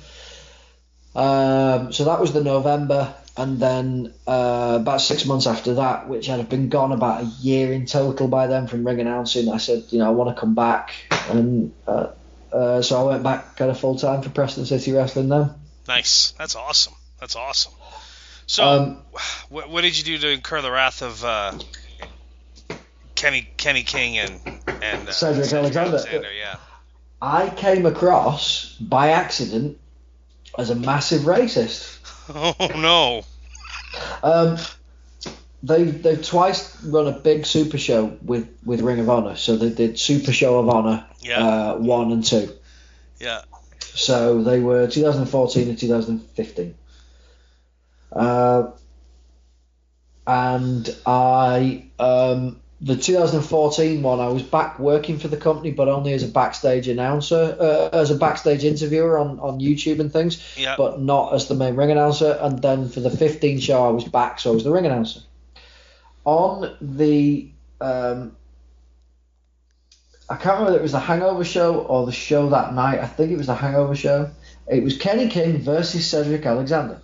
Um, so that was the November, and then uh, about six months after that, which I'd have been gone about a year in total by then from ring announcing, I said, you know, I want to come back, and uh, uh, so I went back kind of full time for Preston City Wrestling then. nice. That's awesome. That's awesome. So, Um, what, what did you do to incur the wrath of uh, Kenny Kenny King and and uh, Cedric Alexander. Yeah. I came across by accident as a massive racist. [LAUGHS] Oh no. Um, they they've twice run a big super show with, with Ring of Honor. So they did Super Show of Honor Yeah. uh, one and two. Yeah. So they were 2014 and 2015. Uh, and I um, the 2014 one, I was back working for the company, but only as a backstage announcer, uh, as a backstage interviewer on, on YouTube and things, Yeah. but not as the main ring announcer. And then for the 15 show, I was back, so I was the ring announcer. On the, um, I can't remember if it was the Hangover show or the show that night. I think it was the Hangover show. It was Kenny King versus Cedric Alexander.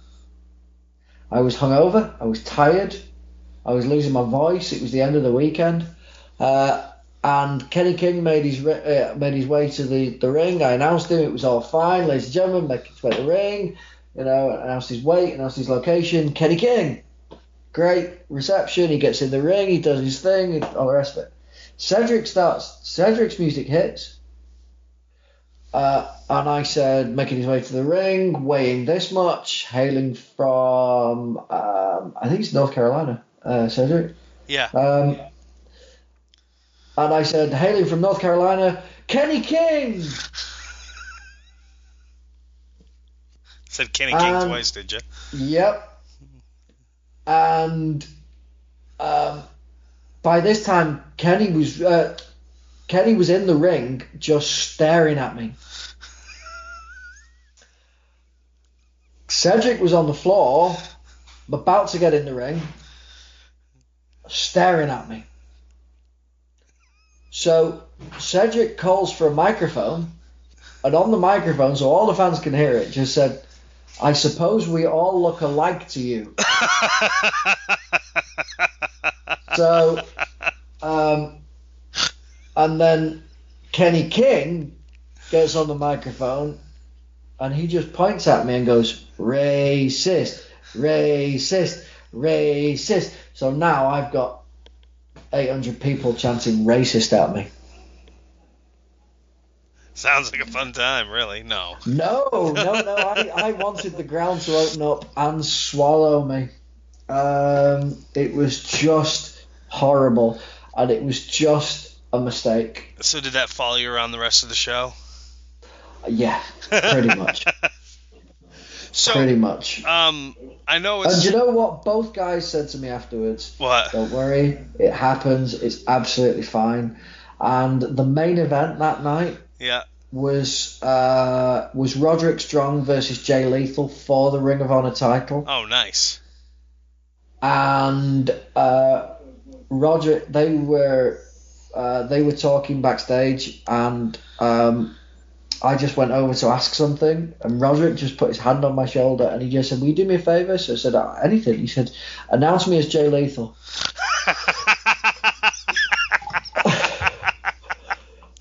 I was hungover. I was tired. I was losing my voice. It was the end of the weekend, uh, and Kenny King made his uh, made his way to the, the ring. I announced him. It was all fine, ladies and gentlemen. Make his way to the ring. You know, announced his weight, announced his location. Kenny King, great reception. He gets in the ring. He does his thing. All the rest of it. Cedric starts. Cedric's music hits. Uh, and I said, making his way to the ring, weighing this much, hailing from, um, I think it's North Carolina, uh, Cedric. Yeah. Um, and I said, hailing from North Carolina, Kenny King. [LAUGHS] Said Kenny King Um, twice, did you? Yep. And um, by this time, Kenny was uh, Kenny was in the ring, just staring at me. [LAUGHS] Cedric was on the floor, about to get in the ring, staring at me. So Cedric calls for a microphone, and on the microphone, so all the fans can hear it, just said, I suppose we all look alike to you. [LAUGHS] So, um, and then Kenny King gets on the microphone and he just points at me and goes, racist, racist, racist. So now I've got 800 people chanting racist at me. Sounds like a fun time, really. No. No, no, no. I, I wanted the ground to open up and swallow me. Um, it was just horrible, and it was just a mistake. So did that follow you around the rest of the show? Yeah, pretty much. [LAUGHS] So, pretty much. um, I know it's And you know what? Both guys said to me afterwards. what. Don't worry, it happens. It's absolutely fine. And the main event that night Yeah. was uh, was Roderick Strong versus Jay Lethal for the Ring of Honor title. Oh, nice. and uh, Roger they were uh, they were talking backstage and um, I just went over to ask something and Roderick just put his hand on my shoulder and he just said will you do me a favour so I said "Uh, anything. He said announce me as Jay Lethal. [LAUGHS]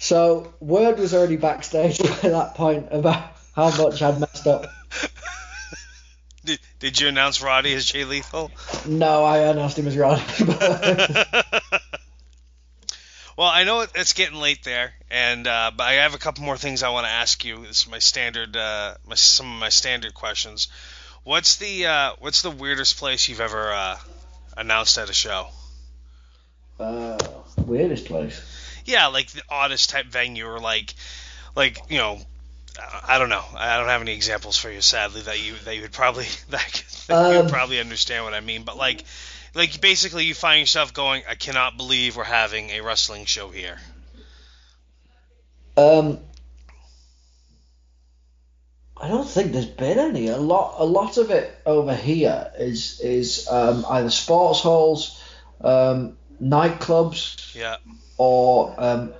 So word was already backstage [LAUGHS] by that point about how much I'd messed up. Did, did you announce Roddy as Jay Lethal? no I announced him as Roddy [LAUGHS] well, I know it's getting late there, and uh, but I have a couple more things I want to ask you. This is my standard, uh, my, some of my standard questions. What's the uh, what's the weirdest place you've ever uh, announced at a show? uh, weirdest place Yeah, like the oddest type venue, or like, like you know, I don't know. I don't have any examples for you, sadly, that you that you would probably that, [LAUGHS] that you would Um, probably understand what I mean. But like, like basically, you find yourself going, I cannot believe we're having a wrestling show here. Um, I don't think there's been any. A lot, a lot of it over here is is um, either sports halls, um, nightclubs, Yeah. or um,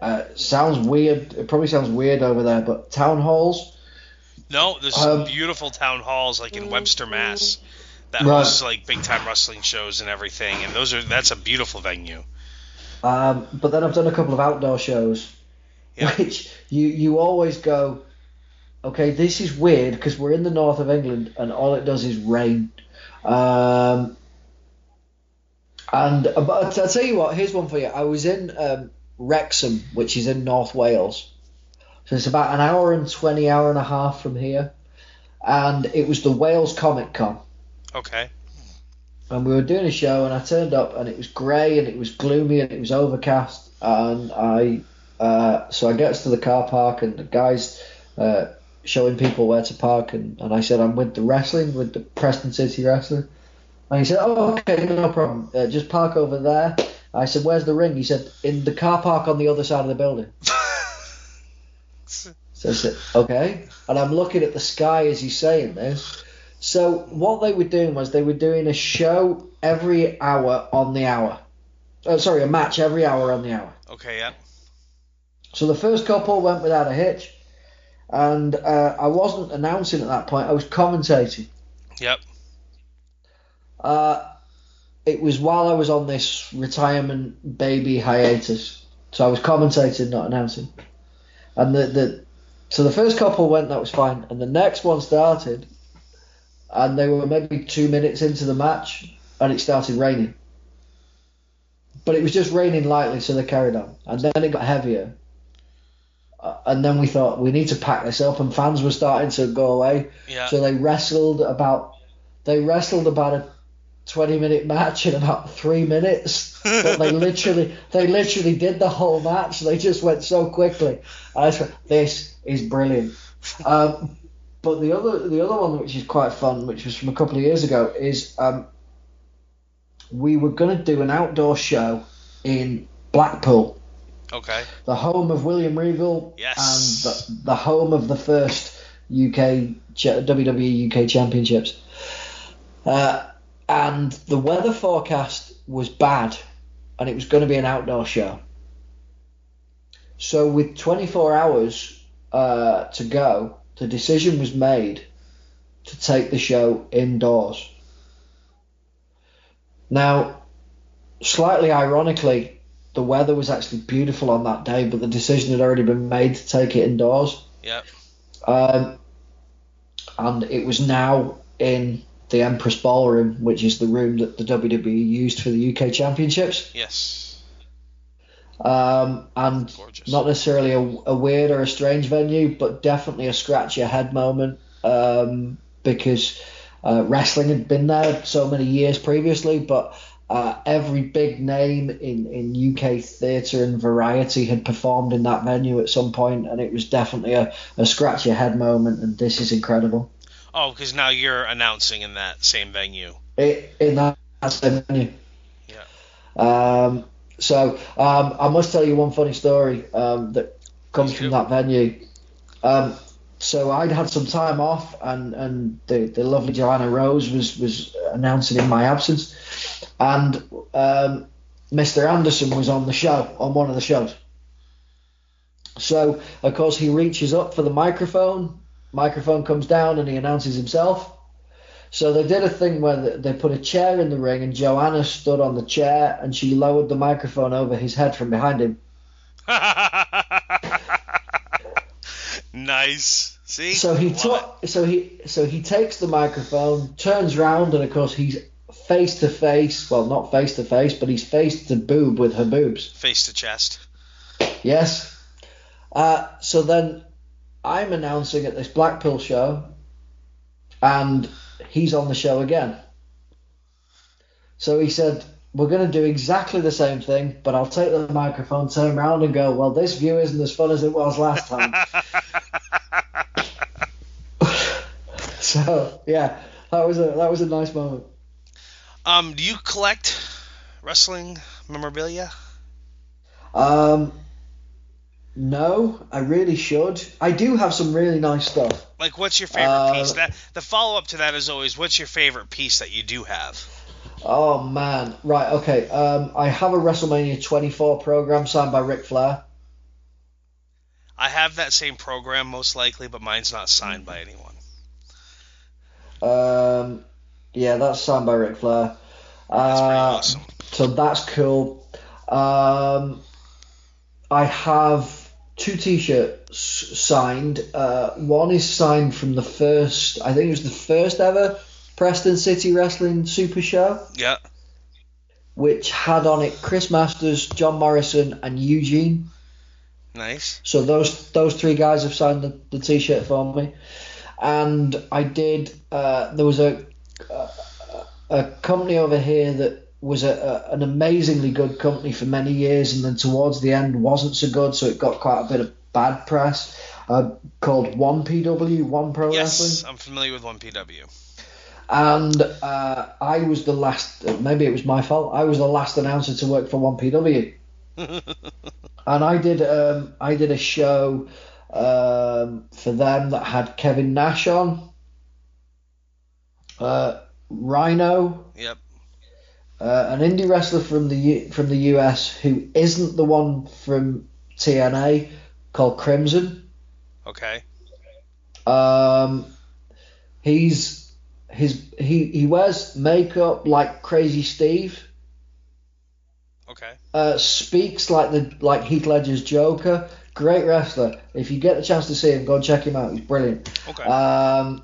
uh, sounds weird. It probably sounds weird over there, but town halls. No, there's some Um, beautiful town halls like in Webster, Mass. That Right. hosts like big time wrestling shows and everything, and those are that's a beautiful venue. Um, but then I've done a couple of outdoor shows, Yeah. [LAUGHS] which you you always go, okay, this is weird because we're in the north of England and all it does is rain. Um, and but I'll tell you what, here's one for you. I was in um, Wrexham, which is in North Wales, so it's about an hour and twenty, hour and a half from here, and it was the Wales Comic Con Okay. and we were doing a show and I turned up and it was grey and it was gloomy and it was overcast and I uh, so I get to the car park and the guys uh, showing people where to park and, and I said I'm with the wrestling with the Preston City Wrestling and he said oh okay no problem uh, just park over there I said where's the ring he said in the car park on the other side of the building [LAUGHS] so I said, okay. And I'm looking at the sky as he's saying this. So what they were doing was they were doing a show every hour on the hour. Oh, sorry, a match every hour on the hour. Okay. Yeah. So the first couple went without a hitch. And uh, I wasn't announcing at that point. I was commentating. Yep. Uh, it was while I was on this retirement baby hiatus. So I was commentating, not announcing. And the, the so the first couple went, that was fine. And the next one started, and they were maybe two minutes into the match, and it started raining. But it was just raining lightly, so they carried on. And then it got heavier. Uh, and then we thought, we need to pack this up, and fans were starting to go away. Yeah. So they wrestled about they wrestled about a twenty minute match in about three minutes. but they [LAUGHS] literally they literally did the whole match. They just went so quickly. I just went, this is brilliant. Um, but the other the other one which is quite fun, which was from a couple of years ago, is um, we were going to do an outdoor show in Blackpool, Okay. the home of William Regal, Yes. and the, the home of the first UK WWE UK Championships. Uh, and the weather forecast was bad, and it was going to be an outdoor show. So with 24 hours uh, to go, the decision was made to take the show indoors. Now, slightly ironically, the weather was actually beautiful on that day, but the decision had already been made to take it indoors. Yep. Um, and it was now in the Empress Ballroom, which is the room that the WWE used for the UK Championships. Yes. Um, and Gorgeous. not necessarily a, a weird or a strange venue, but definitely a scratch your head moment um, because uh, wrestling had been there so many years previously, but uh, every big name in, in UK theatre and variety had performed in that venue at some point, and it was definitely a, a scratch your head moment, and this is incredible. Oh, because now you're announcing in that same venue. It, in that same venue. Yeah. Um, so um, I must tell you one funny story um, that comes from that venue. Um, so I'd had some time off, and, and the, the lovely Joanna Rose was, was announcing in my absence, and um, Mr. Anderson was on the show on one of the shows. So of course he reaches up for the microphone. Microphone comes down, and he announces himself. So they did a thing where they- put a chair in the ring, and Joanna stood on the chair, and she lowered the microphone over his head from behind him. [LAUGHS] nice. See. So he took, so he, so he takes the microphone, turns round, and of course he's face to face. Well, not face to face, but he's face to boob with her boobs. Face to chest. Yes. Uh, so then I'm announcing at this Blackpool show, and he's on the show again. So he said, We're going to do exactly the same thing, but I'll take the microphone, turn around, and go, Well, this view isn't as fun as it was last time. [LAUGHS] [LAUGHS] so, yeah, that was a that was a nice moment. um, do you collect wrestling memorabilia? Um, no, I really should. I do have some really nice stuff. Like, what's your favorite Uh, piece? That the follow up to that is always, what's your favorite piece that you do have? Oh man, right, okay. Um, I have a WrestleMania 24 program signed by Ric Flair. I have that same program most likely, but mine's not signed by anyone. Um, yeah, that's signed by Ric Flair. That's Uh, awesome. So that's cool. Um, I have two T-shirts signed. Uh, one is signed from the first, I think it was the first ever Preston City Wrestling Super Show, Yeah. which had on it Chris Masters, John Morrison, and Eugene. Nice. So those those three guys have signed the, the T-shirt for me, and I did. Uh, there was a, a a company over here that was a, a, an amazingly good company for many years, and then towards the end wasn't so good, so it got quite a bit of bad press. Uh, called One PW, One Pro Yes, Wrestling, I'm familiar with 1PW. and uh, I was the last. Maybe it was my fault. I was the last announcer to work for One PW. [LAUGHS] and I did um, I did a show um, for them that had Kevin Nash on, uh, Rhino, Yep. Uh, an indie wrestler from the U- from the US who isn't the one from TNA called Crimson. Okay. Um, he's his he he wears makeup like Crazy Steve. Okay. uh, speaks like the like Heath Ledger's Joker. Great wrestler. If you get the chance to see him, go and check him out. He's brilliant. Okay. Um,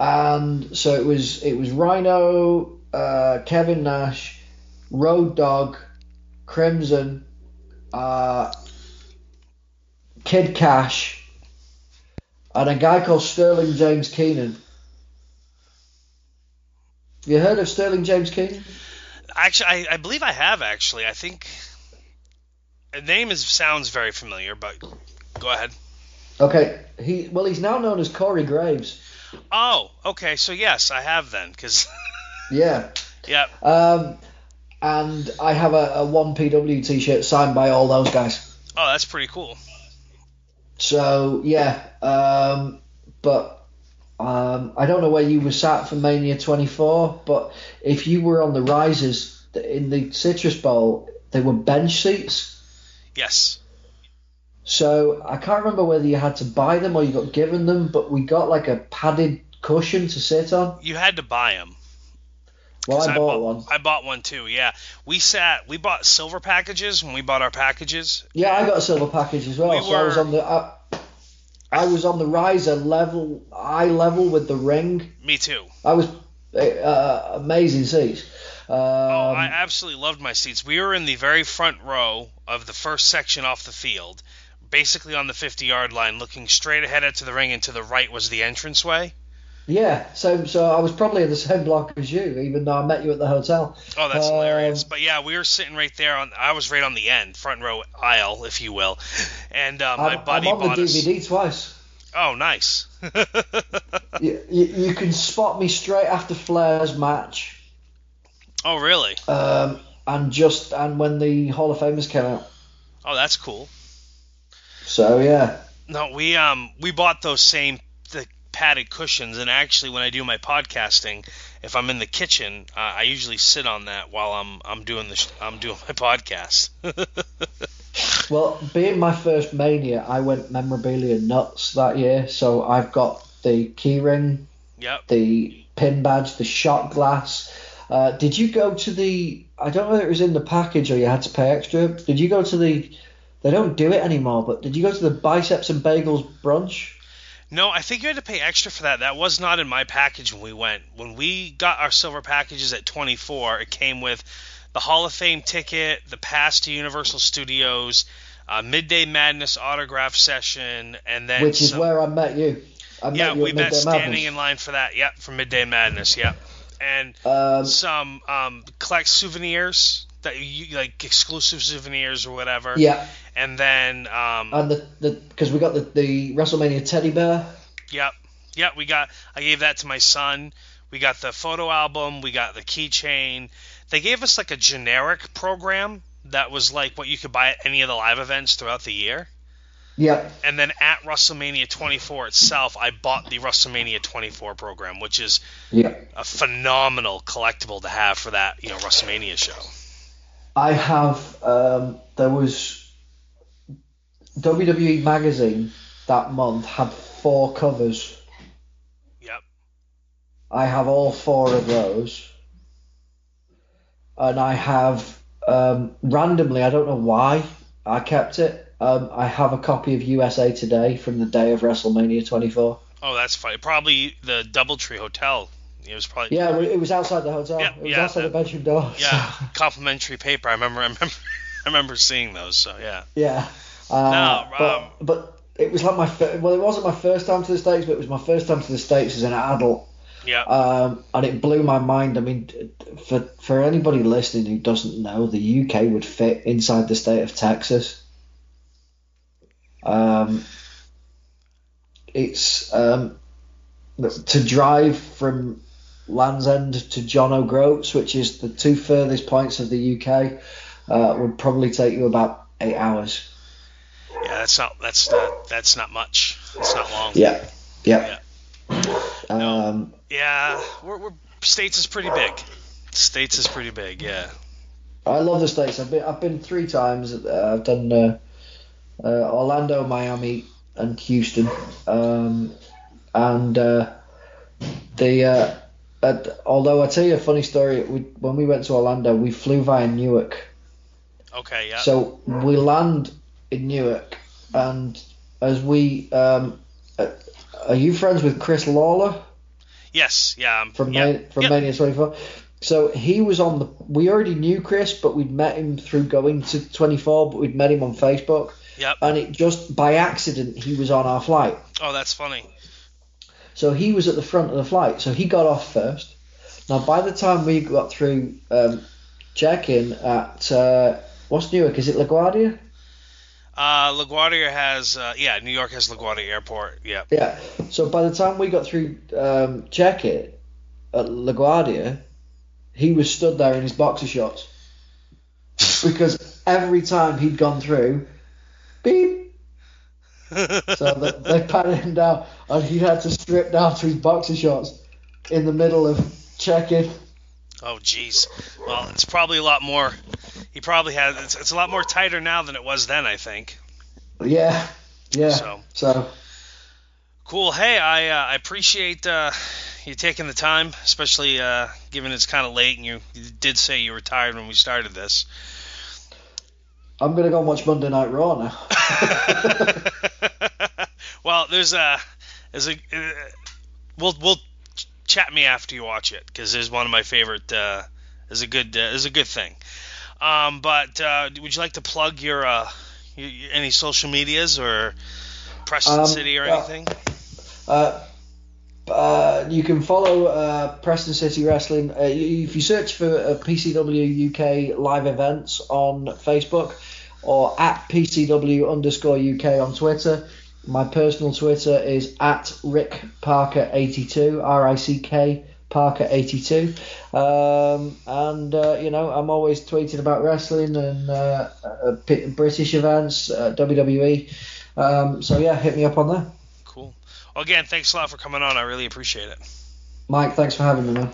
and so it was it was Rhino, uh, Kevin Nash, Road Dog, Crimson, uh, Kid Kash, and a guy called Sterling James Keenan. You heard of Sterling James Keenan? actually, I, I believe I have actually. I think the name is sounds very familiar, but go ahead. Okay, he well he's now known as Corey Graves. Oh, okay. So yes, I have then, because [LAUGHS] Yeah. yeah. Um, and I have a, a one PW T-shirt signed by all those guys. Oh, that's pretty cool. So yeah, um, but um, I don't know where you were sat for Mania 24, but if you were on the risers in the Citrus Bowl, they were bench seats. Yes. So I can't remember whether you had to buy them or you got given them, but we got like a padded cushion to sit on. You had to buy them. Well, I bought one. I bought one too. Yeah, we sat. We bought silver packages when we bought our packages. Yeah, I got a silver package as well. We so I was on the I, I was on the riser level, eye level with the ring. Me too. I was uh, amazing seats. Um, Oh, I absolutely loved my seats. We were in the very front row of the first section off the field, basically on the 50 yard line, looking straight ahead into the ring, and to the right was the entranceway. Yeah, so so I was probably in the same block as you, even though I met you at the hotel. Oh, that's Um, hilarious. But yeah, we were sitting right there on. I was right on the end, front row aisle, if you will. And uh, my I'm, buddy I'm on the bought us. DVD twice. Oh, nice. [LAUGHS] You, you, you can spot me straight after Flair's match, oh, really? um, and just and when the Hall of Famers came out. Oh, that's cool. So yeah, No, we um we bought those same the padded cushions, and actually, when I do my podcasting, if I'm in the kitchen, uh, I usually sit on that while I'm I'm doing the sh- I'm doing my podcast. [LAUGHS] well, being my first Mania, I went memorabilia nuts that year. So I've got the keyring, yep. the pin badge, the shot glass. Uh, did you go to the? I don't know if it was in the package or you had to pay extra. Did you go to the? They don't do it anymore, but did you go to the biceps and bagels brunch? No, I think you had to pay extra for that. That was not in my package when we went. When we got our silver packages at 24, it came with the Hall of Fame ticket, the pass to Universal Studios, uh, Midday Madness autograph session, and then Which is some- where I met you. I yeah, met you we met standing Madness. in line for that. Yep, for Midday Madness. Yep, and Um, some um, collect souvenirs that you like exclusive souvenirs or whatever. yeah, And then um, and the the because we got the the WrestleMania teddy bear. Yep. Yep, we got I gave that to my son. We got the photo album, we got the keychain. They gave us like a generic program that was like what you could buy at any of the live events throughout the year. Yeah, And then at WrestleMania 24 itself, I bought the WrestleMania 24 program, which is yeah. a phenomenal collectible to have for that, you know, WrestleMania show. I have. Um, there was WWE magazine that month had four covers. Yep. I have all four of those, and I have um, randomly. I don't know why I kept it. Um, I have a copy of USA Today from the day of WrestleMania 24. Oh, that's funny. Probably the Doubletree Hotel. It was probably Yeah, it was outside the hotel. Yeah, it was yeah, outside that- the bedroom door. yeah, complimentary paper. I remember [LAUGHS] I remember I remember seeing those. So, yeah. Yeah. Uh, No, but, um, but it was like my fir- well, it wasn't my first time to the states, but it was my first time to the states as an adult, Yeah. um, and it blew my mind. I mean, for for anybody listening who doesn't know, the UK would fit inside the state of Texas. Um, it's um, to drive from Land's End to John O'Groats, which is the two furthest points of the UK, uh, would probably take you about eight hours. Yeah, that's not that's not that's not much. It's not long. Yeah, yeah. Um, Yeah, we're, we're states is pretty big. States is pretty big. Yeah. I love the states. I've been I've been three times. Uh, I've done uh, uh, Orlando, Miami, and Houston. Um, and uh, the at, although I tell you a funny story, we, when we went to Orlando, we flew via Newark. Okay. Yeah. So we land in Newark, and as we um, uh, are you friends with Chris Lawler? yes. Yeah. um, from yeah, from yeah. Mania 24. So he was on the. We already knew Chris, but we'd met him through going to 24. But we'd met him on Facebook, Yep. and it just by accident he was on our flight. Oh, that's funny. So he was at the front of the flight. So he got off first. Now by the time we got through um, check-in at uh, what's Newark? Is it LaGuardia? Uh, LaGuardia has uh, yeah, New York has LaGuardia Airport. Yep. Yeah. So by the time we got through um, check-in at LaGuardia, he was stood there in his boxer shorts [LAUGHS] because every time he'd gone through, beep. So they, they patted him down, and he had to strip down to his boxer shorts in the middle of check-in. Oh, jeez. Well, it's probably a lot more. He probably had. It's, it's a lot more tighter now than it was then. I think. Yeah. Yeah. So. So Cool. Hey, I uh, I appreciate uh, you taking the time, especially uh, given it's kind of late and you, you did say you were tired when we started this. I'm gonna go and watch Monday Night Raw now. [LAUGHS] well, there's a there's a uh, we'll we'll chat me after you watch it because it's one of my favorite. Uh, is a good uh, is a good thing. Um, but uh, would you like to plug your, uh, your, your any social medias or Preston Um, City or anything? Uh, uh, you can follow uh, Preston City Wrestling. Uh, if you search for uh, PCW UK live events on Facebook or at PCW underscore UK on Twitter. My personal Twitter is at Rick Parker 82 R I C K Parker 82. Um, and, uh, you know, I'm always tweeting about wrestling and uh, uh, British events, uh, WWE. Um, so, yeah, hit me up on there. Cool. Well, again, thanks a lot for coming on. I really appreciate it. Mike, thanks for having me, man.